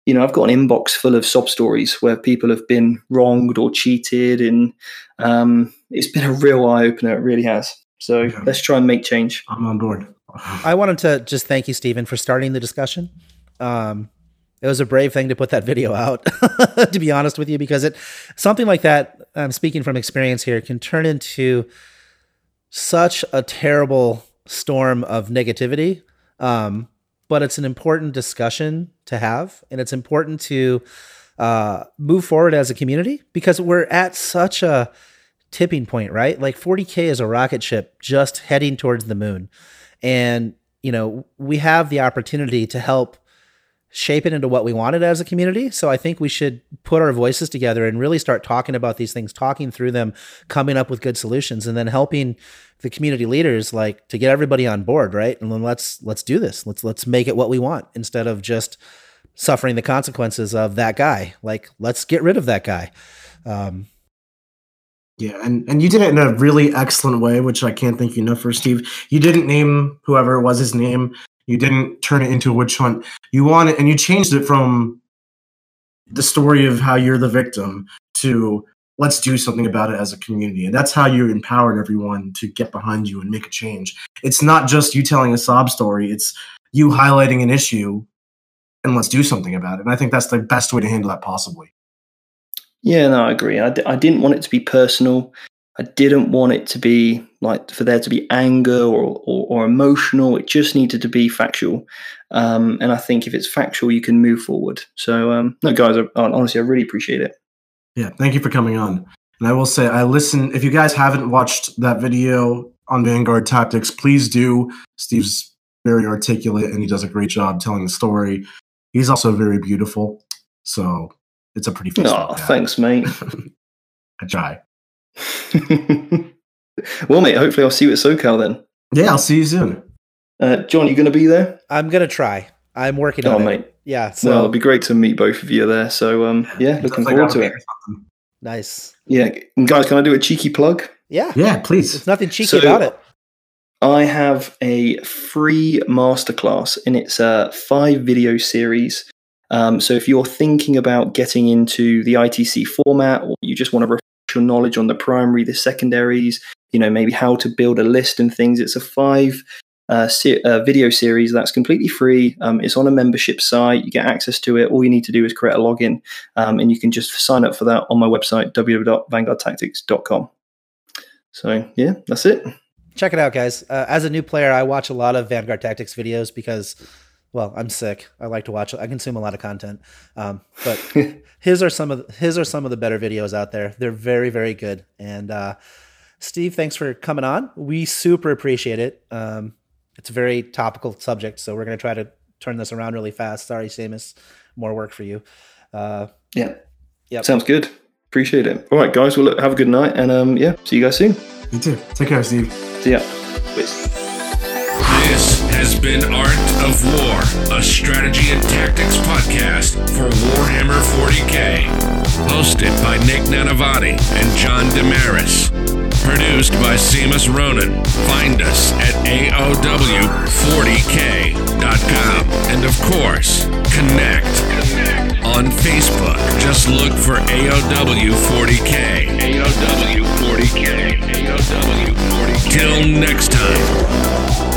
You know, I've got an inbox full of sob stories where people have been wronged or cheated, and um, it's been a real eye opener. It really has. So yeah. let's try and make change. I'm on board. I wanted to just thank you, Stephen, for starting the discussion. Um, it was a brave thing to put that video out to be honest with you because it something like that i'm speaking from experience here can turn into such a terrible storm of negativity um, but it's an important discussion to have and it's important to uh, move forward as a community because we're at such a tipping point right? Like 40k is a rocket ship just heading towards the moon. And you know we have the opportunity to help shape it into what we wanted as a community. So I think we should put our voices together and really start talking about these things, talking through them, coming up with good solutions, and then helping the community leaders like to get everybody on board, right? And then let's let's do this. Let's let's make it what we want instead of just suffering the consequences of that guy. Like let's get rid of that guy. Um, yeah, and, and you did it in a really excellent way, which I can't thank you enough for, Steve. You didn't name whoever it was his name You didn't turn it into a witch hunt. You want it, and you changed it from the story of how you're the victim to let's do something about it as a community. And that's how you empowered everyone to get behind you and make a change. It's not just you telling a sob story, it's you highlighting an issue and let's do something about it. And I think that's the best way to handle that possibly. Yeah, no, I agree. I d- I didn't want it to be personal. I didn't want it to be like for there to be anger or, or, or emotional. It just needed to be factual. Um, and I think if it's factual, you can move forward. So, um, no, guys, I, honestly, I really appreciate it. Yeah, thank you for coming on. And I will say, I listen. If you guys haven't watched that video on Vanguard Tactics, please do. Steve's very articulate and he does a great job telling the story. He's also very beautiful, so it's a pretty. Oh, thanks, mate. I try. well, mate, hopefully I'll see you at SoCal then. Yeah, I'll see you soon. Uh, John, you going to be there? I'm going to try. I'm working oh, on mate. it. Yeah. So well, it'll be great to meet both of you there. So, um, yeah, looking forward to it. Nice. Yeah. And guys, can I do a cheeky plug? Yeah. Yeah, please. There's nothing cheeky so, about it. I have a free masterclass and it's a five video series. Um, so if you're thinking about getting into the ITC format or you just want to refresh your knowledge on the primary, the secondaries, you know, maybe how to build a list and things, it's a five uh, se- uh, video series that's completely free. Um, it's on a membership site. You get access to it. All you need to do is create a login, um, and you can just sign up for that on my website, www.vanguardtactics.com. So, yeah, that's it. Check it out, guys. Uh, as a new player, I watch a lot of Vanguard Tactics videos because, well, I'm sick. I like to watch. I consume a lot of content, um, but his are some of the, his are some of the better videos out there. They're very, very good. And uh, Steve, thanks for coming on. We super appreciate it. Um, it's a very topical subject, so we're going to try to turn this around really fast. Sorry, Seamus, more work for you. Uh, yeah, yeah, sounds good. Appreciate it. All right, guys. Well, look, have a good night, and um, yeah, see you guys soon. You too. Take care, Steve. See ya. Peace. This has been Art of War, a strategy and tactics podcast for Warhammer 40k. Hosted by Nick Nanavati and John Damaris. Produced by Seamus Ronan. Find us at AOW40k.com. And of course, connect on Facebook. Just look for AOW40k. AOW40k. AOW40k. Till next time.